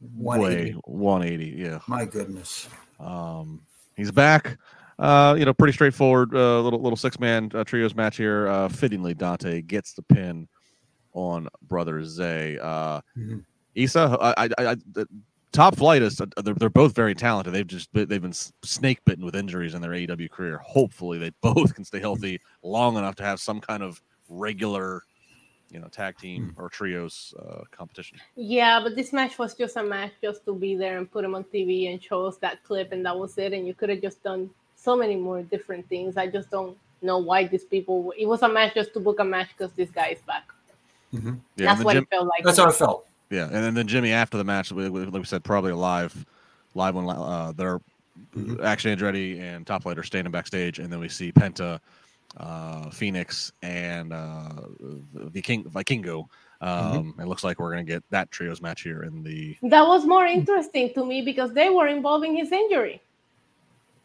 way 180. 180. Yeah. My goodness. Um, he's back. Uh, you know, pretty straightforward. Uh, little little six man uh, trios match here. Uh, fittingly, Dante gets the pin on Brother Zay. Uh, Mhm. Isa, I, I, I, top flight is uh, they're, they're both very talented. They've just they've been snake bitten with injuries in their AEW career. Hopefully, they both can stay healthy long enough to have some kind of regular, you know, tag team hmm. or trios uh, competition. Yeah, but this match was just a match just to be there and put them on TV and show us that clip, and that was it. And you could have just done so many more different things. I just don't know why these people. It was a match just to book a match because this guy is back. Mm-hmm. Yeah, That's what Jim- it felt like. That's to how it felt. Yeah, and then, then Jimmy after the match, we, we- like we said, probably a live, live one. Uh, they're Mhm. actually Andretti and Top Flight are standing backstage, and then we see Penta, uh, Phoenix, and uh, Viking Vikingo. Um, It looks like we're gonna get that trios match here in the. That was more interesting to me because they were involving his injury.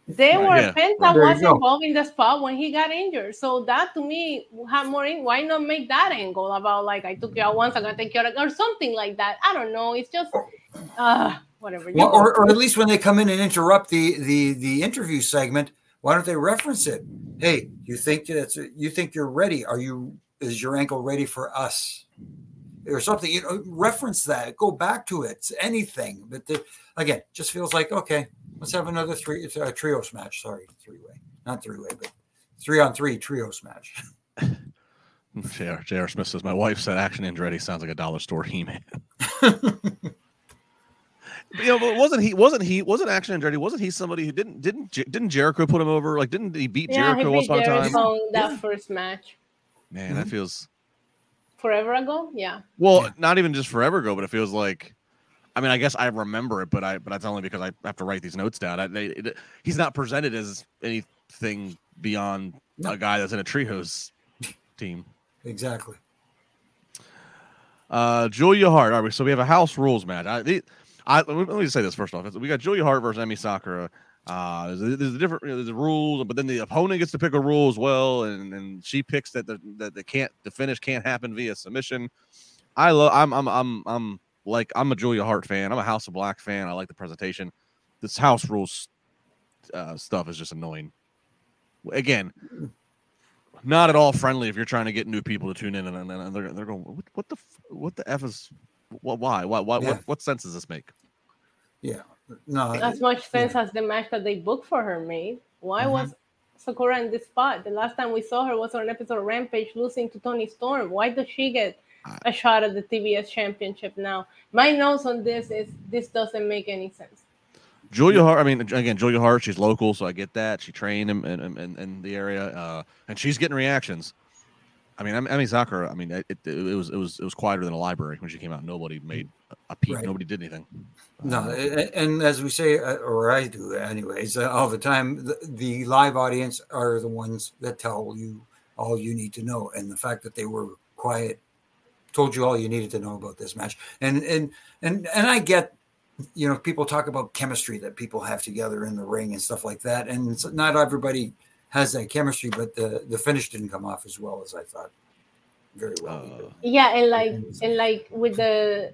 They Right, were yeah, Penta right. There was involved in the spot when he got injured. So that to me had more. In, why not make that angle about like I took you out once, I'm gonna take you out or something like that? I don't know. It's just uh whatever. You Well, or, or at least when they come in and interrupt the the the interview segment, why don't they reference it? Hey, you think that's you think you're ready? Are you is your ankle ready for us? Or something, you know, reference that, go back to it, anything. But the, again, just feels like okay, let's have another three it's a trios match. Sorry, three way, not three way, but three on three trios match. J.R. J.R. Smith says, "My wife said Action Andretti sounds like a dollar store He-Man." you know, but wasn't he? Wasn't he? Wasn't Action Andretti? Wasn't he somebody who didn't didn't didn't Jericho put him over? Like, didn't he beat yeah, he Jericho once beat upon a time? Jericho in that first match Man, that mm-hmm. feels forever ago. Yeah. well, Yeah. not even just forever ago, but it feels like. I mean, I guess I remember it, but I but that's only because I have to write these notes down. I, they, it, he's not presented as anything beyond No. a guy that's in a trios team. exactly. Uh, Julia Hart. All right, so we have a house rules match. I, the, I let me just say this first off. We got Julia Hart versus Emi Sakura. Uh, there's, a, there's a different you know, there's a rules, but then the opponent gets to pick a rule as well, and, and she picks that the that the can't the finish can't happen via submission. I love. I'm I'm I'm I'm like I'm a Julia Hart fan. I'm a House of Black fan. I like the presentation. This house rules uh, stuff is just annoying. Again, not at all friendly if you're trying to get new people to tune in and, and, and they're, they're going, what, what the f- what the f is what why why, why Yeah. what what sense does this make? Yeah. No. as much sense as the match that they booked for her made. Why Mhm. was Sakura in this spot? The last time we saw her was on an episode of Rampage losing to Toni Storm. Why does she get a shot at the TBS championship now? My notes on this is this doesn't make any sense. Julia Hart. I mean, again, Julia Hart. She's local, so I get that. She trained in in, in, in the area, uh, and she's getting reactions. I mean, Em- Emi Sakura. I mean, it, it, it was it was it was quieter than a library when she came out. Nobody made a- a peep. Right. Nobody did anything. No, Uh, a- a- and as we say, uh, or I do, anyways, uh, all the time, the, the live audience are the ones that tell you all you need to know, and the fact that they were quiet told you all you needed to know about this match. And and and and I get, you know, people talk about chemistry that people have together in the ring and stuff like that, and it's not everybody has that chemistry, but the the finish didn't come off as well as I thought. Very well. Uh, Yeah, and like and like with the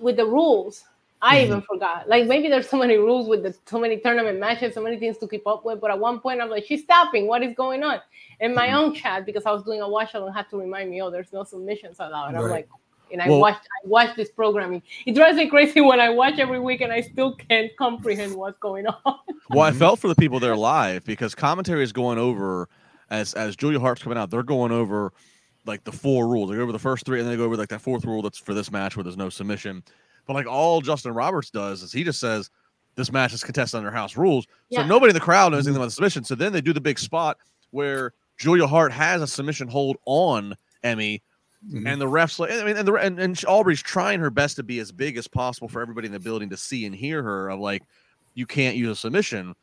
with the rules, I mm-hmm. even forgot. Like maybe there's so many rules with the so many tournament matches, so many things to keep up with. But at one point, I'm like, she's stopping. What is going on? In my mm-hmm. own chat, because I was doing a watch along, had to remind me, oh, there's no submissions allowed. And I'm Right. like, and I Well- watched I watched this programming. It drives me crazy when I watch every week and I still can't comprehend what's going on. Well, I felt for the people there live because commentary is going over as as Julia Hart's coming out. They're going over like the four rules. They go over the first three, and then they go over like that fourth rule that's for this match where there's no submission. But like all Justin Roberts does is he just says this match is contested under house rules. So nobody in the crowd knows anything about the submission. So then they do the big spot where Julia Hart has a submission hold on Emi, Mhm. and the refs like I mean, and the and, and Aubrey's trying her best to be as big as possible for everybody in the building to see and hear her of like you can't use a submission.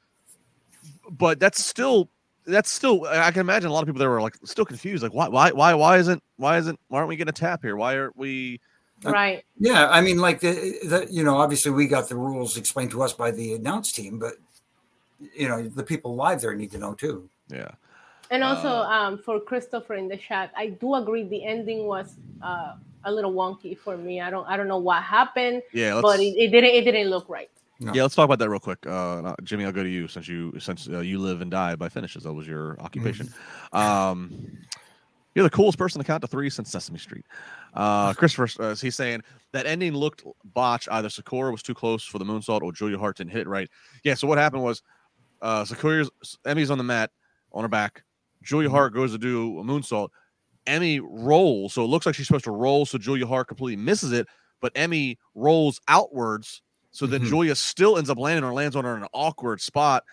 but that's still that's still I can imagine a lot of people there were like still confused. Like why why why why isn't why isn't why aren't we getting a tap here? Why aren't we right. Yeah, I mean, like the, the you know, obviously we got the rules explained to us by the announce team, but you know, the people live there need to know too. Yeah. And also, Uh, um, for Christopher in the chat, I do agree the ending was uh, a little wonky for me. I don't, I don't know what happened, Yeah, but it, it didn't, it didn't look right. yeah, let's talk about that real quick. Uh Jimmy, I'll go to you since you since uh, you live and die by finishes. That was your occupation. Um you're the coolest person to count to three since Sesame Street. Uh, Christopher, uh, he's saying that ending looked botch. Either Sakura was too close for the moonsault or Julia Hart didn't hit it right. Yeah. So what happened was, uh, Sakura's Emi's on the mat on her back. Julia Hart goes to do a moonsault. Emi rolls, so it looks like she's supposed to roll. So Julia Hart completely misses it, but Emi rolls outwards. So then Mhm. Julia still ends up landing or lands on her in an awkward spot,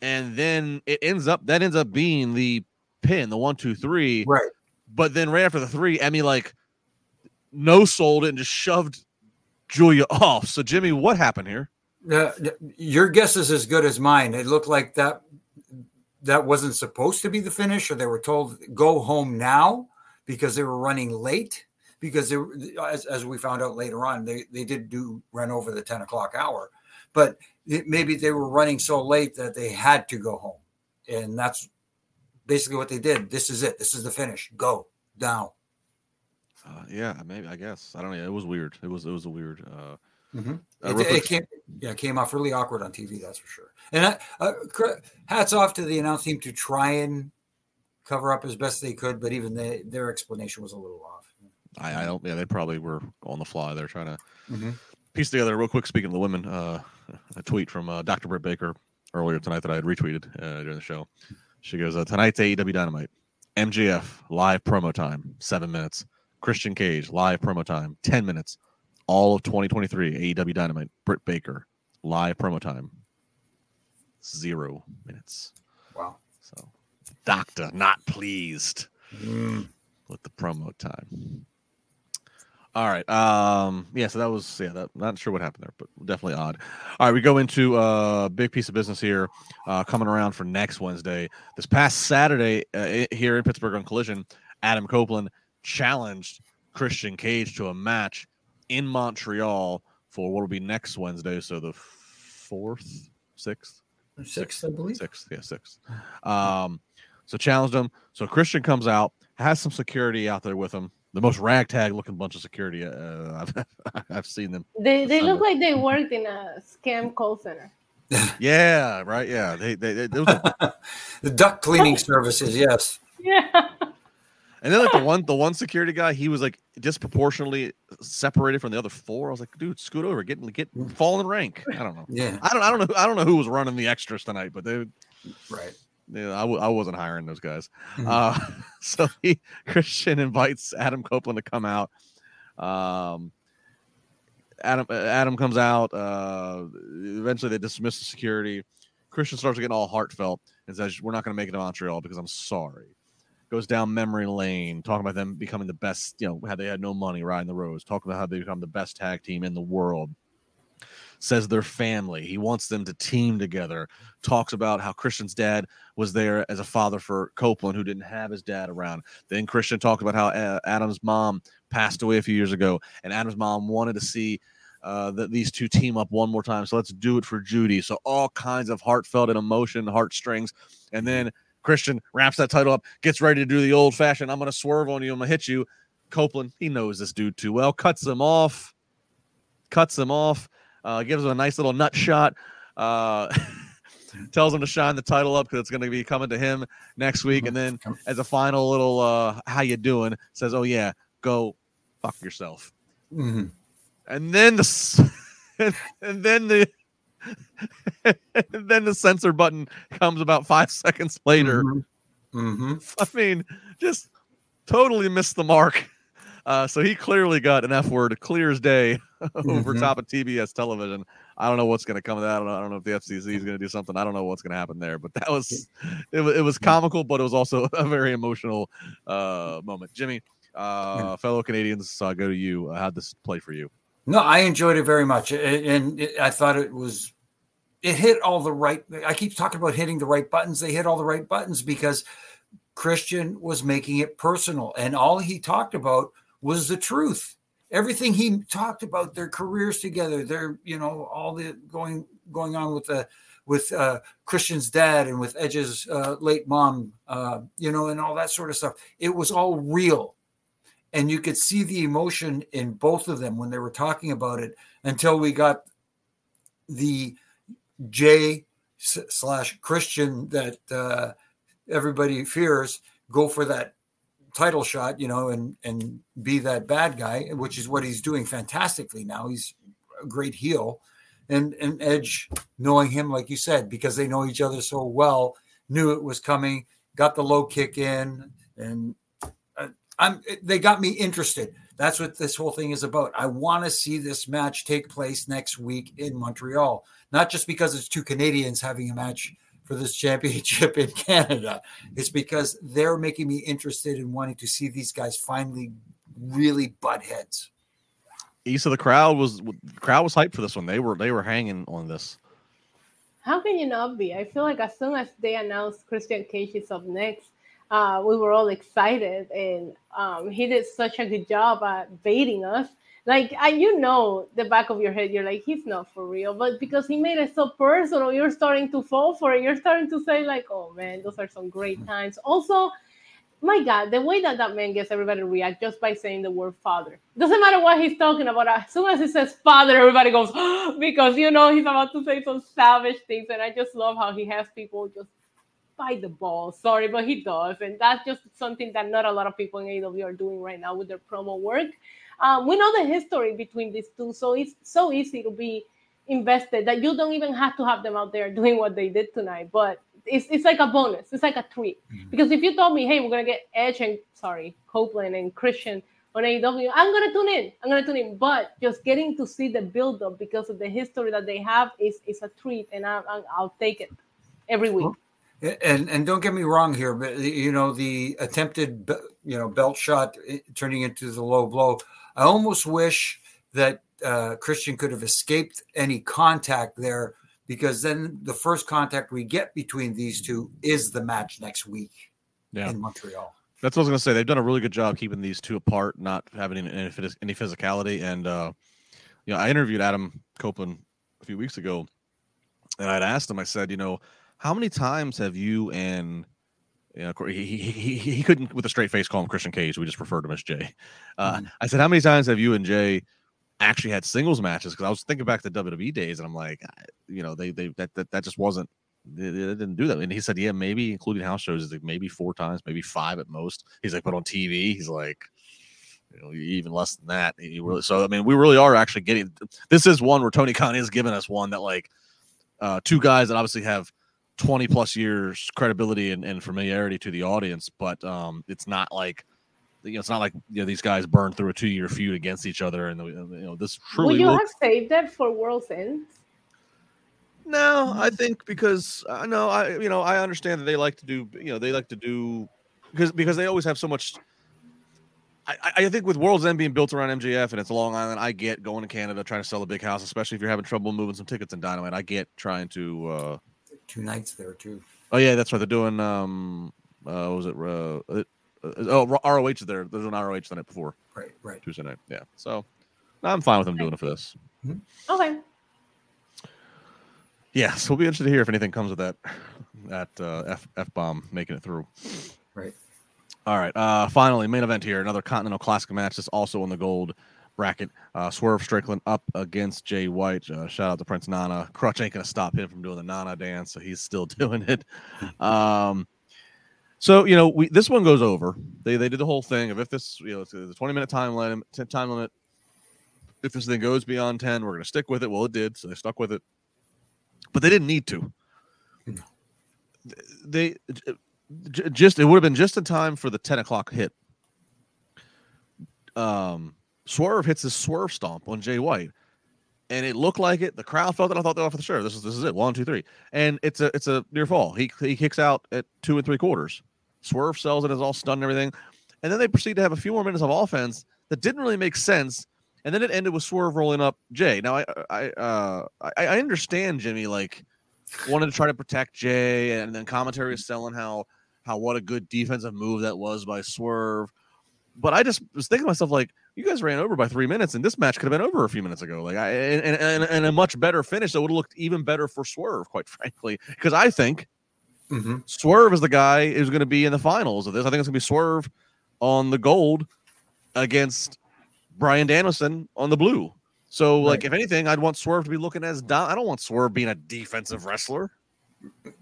and then it ends up that ends up being the pin, the one, two, three. Right. But then right after the three, Emmy like no sold and just shoved Julia off. So Jimmy, what happened here? Uh, your guess is as good as mine. It looked like that that wasn't supposed to be the finish, or they were told go home now because they were running late. Because they, as, as we found out later on, they, they did do run over the 10 o'clock hour, but it, maybe they were running so late that they had to go home. And that's basically what they did. This is it. This is the finish. Go now. Uh, yeah, maybe I guess I don't know. It was weird. It was it was a weird. Uh, Mhm. uh, It, it came, yeah, it came off really awkward on TV. That's for sure. And I, uh, hats off to the announce team to try and cover up as best they could, but even they, their explanation was a little off. I, I don't. Yeah, they probably were on the fly. They're trying to Mhm. piece together real quick. Speaking of the women, uh, a tweet from uh, Dr. Britt Baker earlier tonight that I had retweeted uh, during the show. She goes, uh, "Tonight's AEW Dynamite, MJF live promo time, seven minutes. Christian Cage live promo time, ten minutes. All of 2023 AEW Dynamite, Britt Baker live promo time, zero minutes. Wow. So, Doctor not pleased." Mm. with the promo time. All right. Um, yeah, so that was yeah, that not sure what happened there, but definitely odd. All right, we go into a uh, big piece of business here, uh, coming around for next Wednesday. This past Saturday uh, here in Pittsburgh on Collision, Adam Copeland challenged Christian Cage to a match in Montreal for what will be next Wednesday. So the fourth, sixth, Sixth, I believe. Sixth, yeah, sixth. Um, so challenged him. So Christian comes out, has some security out there with him. The most ragtag looking bunch of security uh, I've, I've seen them. They, they look like they worked in a scam call center. Yeah, right. Yeah, they they, they there was a- The duck cleaning services, yes. Yeah. And then like the one the one security guy, he was like disproportionately separated from the other four. I was like, dude, scoot over, get get fall in rank. I don't know. Yeah, I don't I don't know I don't know who was running the extras tonight, but they right. Yeah, I w- I wasn't hiring those guys. Mhm. Uh, so he Christian invites Adam Copeland to come out. Um, Adam uh, Adam comes out. Uh, eventually, they dismiss the security. Christian starts getting all heartfelt and says, "We're not going to make it to Montreal because I'm sorry." Goes down memory lane, talking about them becoming the best. You know, how they had no money riding the roads. Talking about how they become the best tag team in the world. Says they're family. He wants them to team together. Talks about how Christian's dad was there as a father for Copeland, who didn't have his dad around. Then Christian talked about how uh, Adam's mom passed away a few years ago, and Adam's mom wanted to see uh, that these two team up one more time. So let's do it for Judy. So all kinds of heartfelt and emotion, heartstrings, and then Christian wraps that title up, gets ready to do the old fashioned. I'm going to swerve on you. I'm going to hit you. Copeland, he knows this dude too well. Cuts him off. Cuts him off. Uh, gives him a nice little nut shot. Uh, tells him to shine the title up because it's going to be coming to him next week. And then as a final little uh, "How you doing?" says, "Oh yeah, go fuck yourself." Mhm. And then the and then the then the censor button comes about five seconds later. Mhm. Mhm. I mean, just totally missed the mark. Uh, so he clearly got an F word clear as day over Mhm. top of TBS television. I don't know what's going to come of that. I don't know, I don't know if the FCC is going to do something. I don't know what's going to happen there. But that was it, it was comical, but it was also a very emotional uh, moment. Jimmy, uh, fellow Canadians, uh, go to you. How'd this play for you? No, I enjoyed it very much, and I thought it was it hit all the right. I keep talking about hitting the right buttons. They hit all the right buttons because Christian was making it personal, and all he talked about was the truth. Everything he talked about, their careers together, their you know all the going going on with the with uh, Christian's dad and with Edge's uh, late mom, uh, you know, and all that sort of stuff. It was all real. And you could see the emotion in both of them when they were talking about it until we got the J slash Christian that uh, everybody fears go for that title shot, you know, and and be that bad guy, which is what he's doing fantastically now. He's a great heel, and and Edge, knowing him like you said, because they know each other so well, knew it was coming, got the low kick in, and I'm they got me interested. That's what this whole thing is about. I want to see this match take place next week in Montreal not just because it's two Canadians having a match for this championship in Canada. It's because they're making me interested in wanting to see these guys finally really butt heads. East of the crowd was the crowd was hyped for this one. They were they were hanging on this. How can you not be? I feel like as soon as they announced Christian Cage is up next, uh, we were all excited, and um, he did such a good job at baiting us. Like I, you know the back of your head you're like he's not for real but because he made it so personal you're starting to fall for it. You're starting to say like oh man those are some great mm-hmm. times. Also my god the way that that man gets everybody to react just by saying the word father. Doesn't matter what he's talking about. As soon as he says father everybody goes because you know he's about to say some savage things and i just love how he has people just by the ball sorry but he does and that's just something that not a lot of people in AEW are doing right now with their promo work um, we know the history between these two, so it's so easy to be invested that you don't even have to have them out there doing what they did tonight. But it's, it's like a bonus. It's like a treat. Mm-hmm. Because if you told me, hey, we're gonna get Edge and sorry, Copeland and Christian on AEW, I'm gonna tune in. I'm gonna tune in. But just getting to see the build up because of the history that they have is is a treat, and I, I, will take it every week. And and don't get me wrong here, but you know the attempted you know belt shot eh, turning into the low blow. I almost wish that uh, Christian could have escaped any contact there because then the first contact we get between these two is the match next week yeah. in Montreal. That's what I was going to say. They've done a really good job keeping these two apart, not having any, any physicality. And, uh, you know, I interviewed Adam Copeland a few weeks ago and I'd asked him, I said, you know, how many times have you and you know, he, he, he, he couldn't with a straight face call him Christian Cage. We just referred to him as Jay. Uh, mm-hmm. I said, how many times have you and Jay actually had singles matches? Because I was thinking back to WWE days, and I'm like, you know, they they that that, that just wasn't. They, they didn't do that. And he said, yeah, maybe including house shows, like maybe four times, maybe five at most. He's like, but on TV, he's like, you know, even less than that. He really, so I mean, we really are actually getting. This is one where Tony Khan is giving us one that like uh, two guys that obviously have 20 plus years credibility and, and familiarity to the audience, but um, it's not like you know, it's not like you know these guys burned through a two year feud against each other, and you know this truly. Would you have saved it for World's End? No, I think because I uh, know I you know I understand that they like to do you know they like to do because because they always have so much. I, I think with World's End being built around MJF and it's Long Island, I get going to Canada trying to sell a big house, especially if you're having trouble moving some tickets in Dynamite. I get trying to uh, two nights there too. Oh yeah, that's right. They're doing um, uh, was it uh, uh, oh ROH is there. There's an ROH the night before. Right, right. Tuesday night. Yeah. So I'm fine with them doing it for this. Mm-hmm. Okay. Yeah, so we'll be interested to hear if anything comes of that that uh, F F bomb making it through. Right. All right. Uh, finally, main event here. Another Continental Classic match. This also on the gold bracket. Uh, Swerve Strickland up against Jay White. Uh, shout out to Prince Nana. Crutch ain't gonna stop him from doing the Nana dance, so he's still doing it. Um, so you know, we this one goes over. They they did the whole thing of if this you know a twenty minute time limit time limit. If this thing goes beyond ten, we're gonna stick with it. Well, it did, so they stuck with it. But they didn't need to. They just it would have been just in time for the ten o'clock hit. Um, Swerve hits his swerve stomp on Jay White, and it looked like it. The crowd felt it. I thought they were for sure. This is this is it. One, two, three, and it's a it's a near fall. He he kicks out at two and three quarters. Swerve sells it, is all stunned and everything, and then they proceed to have a few more minutes of offense that didn't really make sense and then it ended with Swerve rolling up Jay. Now I I uh I, I understand Jimmy like wanted to try to protect Jay, and then commentary is selling how how what a good defensive move that was by Swerve. But I just was thinking to myself like, you guys ran over by three minutes, and this match could have been over a few minutes ago. Like I and and, and a much better finish that would have looked even better for Swerve, quite frankly, because I think Mhm. Swerve is the guy who's going to be in the finals of this. I think it's going to be Swerve on the gold against Bryan Danielson on the blue. So, like, if anything, I'd want Swerve to be looking as down. I don't want Swerve being a defensive wrestler.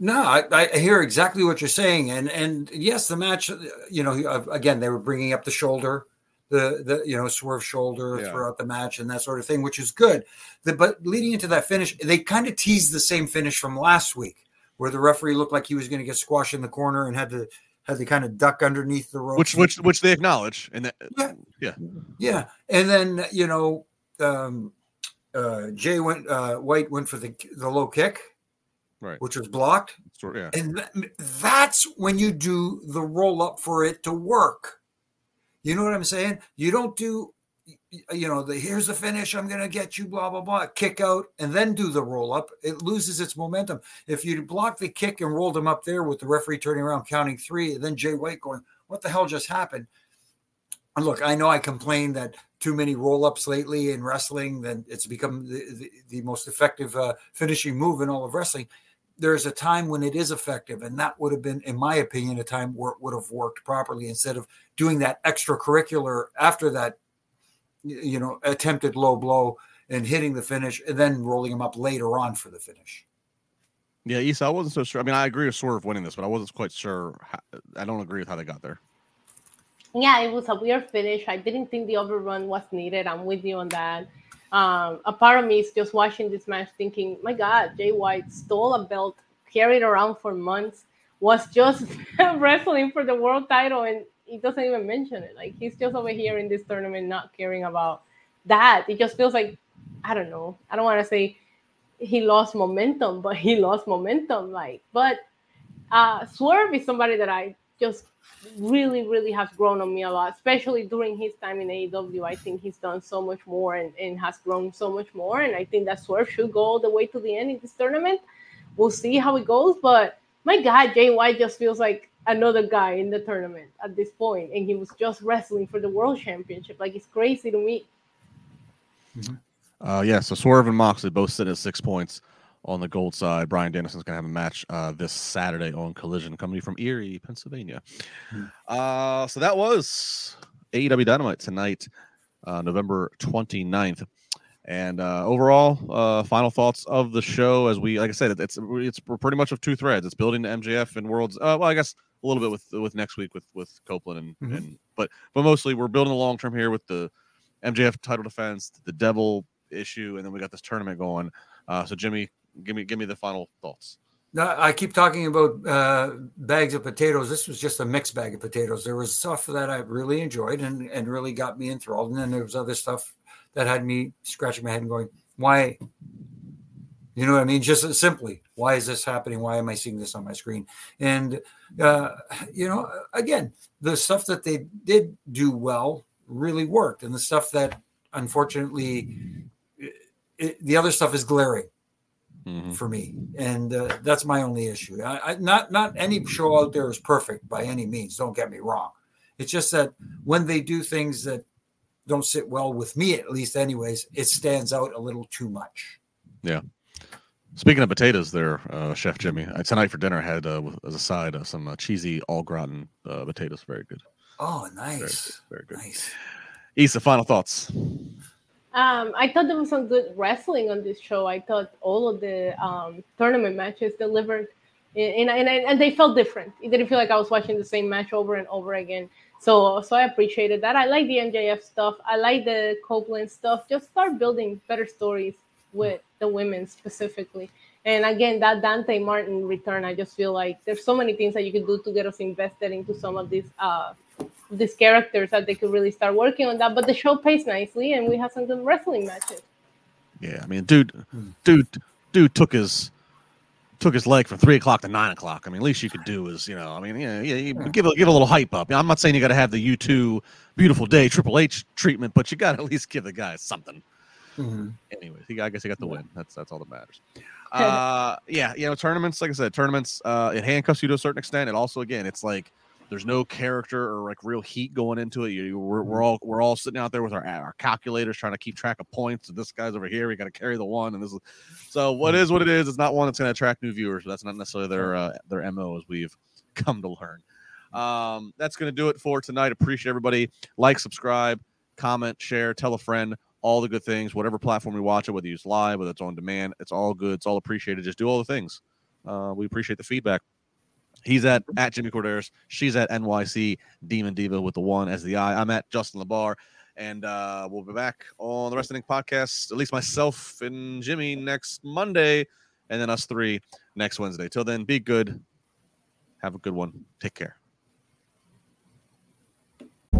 No, I, I hear exactly what you're saying, and and yes, the match. You know, uh, again, they were bringing up the shoulder, the the you know swerve shoulder Yeah. throughout the match and that sort of thing, which is good. The, but leading into that finish, they kind of teased the same finish from last week, where the referee looked like he was going to get squashed in the corner and had to had to kind of duck underneath the rope. Which, which, which they acknowledge, and that, Yeah. yeah, Yeah, and then you know, um, uh, Jay went uh, White went for the the low kick, right, which was blocked. Sort- yeah. And th- that's when you do the roll up for it to work. You know what I'm saying? You don't do, you know, the here's the finish, I'm going to get you, blah, blah, blah, kick out, and then do the roll up. It loses its momentum. If you block the kick and rolled him up there with the referee turning around, counting three, and then Jay White going, what the hell just happened? And look, I know I complained that too many roll ups lately in wrestling, then it's become the, the, the most effective uh, finishing move in all of wrestling there's a time when it is effective and that would have been in my opinion a time where it would have worked properly instead of doing that extracurricular after that you know attempted low blow and hitting the finish and then rolling him up later on for the finish Yeah, Isa, I wasn't so sure. I mean, I agree with Swerve winning this, but I wasn't quite sure. How, I don't agree with how they got there. yeah, it was a weird finish. I didn't think the overrun was needed. I'm with you on that. Um, a part of me is just watching this match thinking, my God, Jay White stole a belt, carried around for months, was just wrestling for the world title, and he doesn't even mention it. Like he's just over here in this tournament, not caring about that. It just feels like, I don't know. I don't want to say he lost momentum, but he lost momentum. Like, but uh, Swerve is somebody that I just really, really has grown on me a lot, especially during his time in AEW. I think he's done so much more and, and has grown so much more. And I think that Swerve should go all the way to the end in this tournament. We'll see how it goes. But my God, Jay White just feels like another guy in the tournament at this point, And he was just wrestling for the world championship. Like it's crazy to me. Uh, yeah, so Swerve and Moxley both sit at six points on the gold side. Bryan Danielson's going to have a match uh, this Saturday on Collision, coming from Erie, Pennsylvania. Uh, so that was AEW Dynamite tonight, uh, November 29th. And uh, overall, uh, final thoughts of the show as we, like I said, it- it's it's pretty much of two threads. It's building to MJF and Worlds. Uh, well, I guess a little bit with with next week with with Copeland and Mhm. and but but mostly we're building the long term here with the MJF title defense, the Devil issue, and then we got this tournament going. Uh, so Jimmy, give me give me the final thoughts. I keep talking about uh, bags of potatoes. This was just a mixed bag of potatoes. There was stuff that I really enjoyed and, and really got me enthralled. And then there was other stuff that had me scratching my head and going, why? You know what I mean? Just simply, why is this happening? Why am I seeing this on my screen? And, uh, you know, again, the stuff that they did do well really worked. And the stuff that unfortunately, it, the other stuff is glaring Mhm. for me, and uh, that's my only issue. I, I, not not any show out there is perfect by any means. Don't get me wrong. It's just that when they do things that don't sit well with me, at least, anyways, it stands out a little too much. Yeah. Speaking of potatoes, there, uh, Chef Jimmy, tonight for dinner I had uh, as a side uh, some uh, cheesy au gratin uh, potatoes. Very good. Oh, Very good. nice, Very good. nice. Isa, final thoughts. Um, I thought there was some good wrestling on this show. I thought all of the um, tournament matches delivered, and, and, they felt different. It didn't feel like I was watching the same match over and over again. So, so I appreciated that. I like the MJF stuff. I like the Copeland stuff. Just start building better stories with the women specifically. And again, that Dante Martin return, I just feel like there's so many things that you could do to get us invested into some of these uh, these characters that they could really start working on that. But the show pays nicely, and we have some good wrestling matches. Yeah, I mean, dude, dude, dude took his took his leg from three o'clock to nine o'clock. I mean, at least you could do is, you know, I mean, yeah, yeah, you give a, give a little hype up. I'm not saying you got to have the U two beautiful day Triple H treatment, but you got to at least give the guy something. Mm-hmm. Anyways, he, I guess he got the win. That's that's all that matters. Uh, yeah, you know, tournaments, like I said, tournaments, uh, it handcuffs you to a certain extent. It also, again, it's like there's no character or like real heat going into it. You, we're, we're all we're all sitting out there with our our calculators trying to keep track of points. And this guy's over here. We got to carry the one, and this is so. What is what it is? It's not one that's going to attract new viewers. That's not necessarily their uh, their mo, as we've come to learn. Um, that's going to do it for tonight. Appreciate everybody. Like, subscribe, comment, share, tell a friend all the good things, whatever platform you watch it, whether you use live, whether it's on demand, it's all good. It's all appreciated. Just do all the things. Uh, we appreciate the feedback. He's at at Jimmy Korderas. She's at NYC Demon Diva with the one as the I. I'm at Justin LaBar, and uh, we'll be back on the Wrestling Podcast. At least myself and Jimmy next Monday, and then us three next Wednesday. Till then, be good. Have a good one. Take care.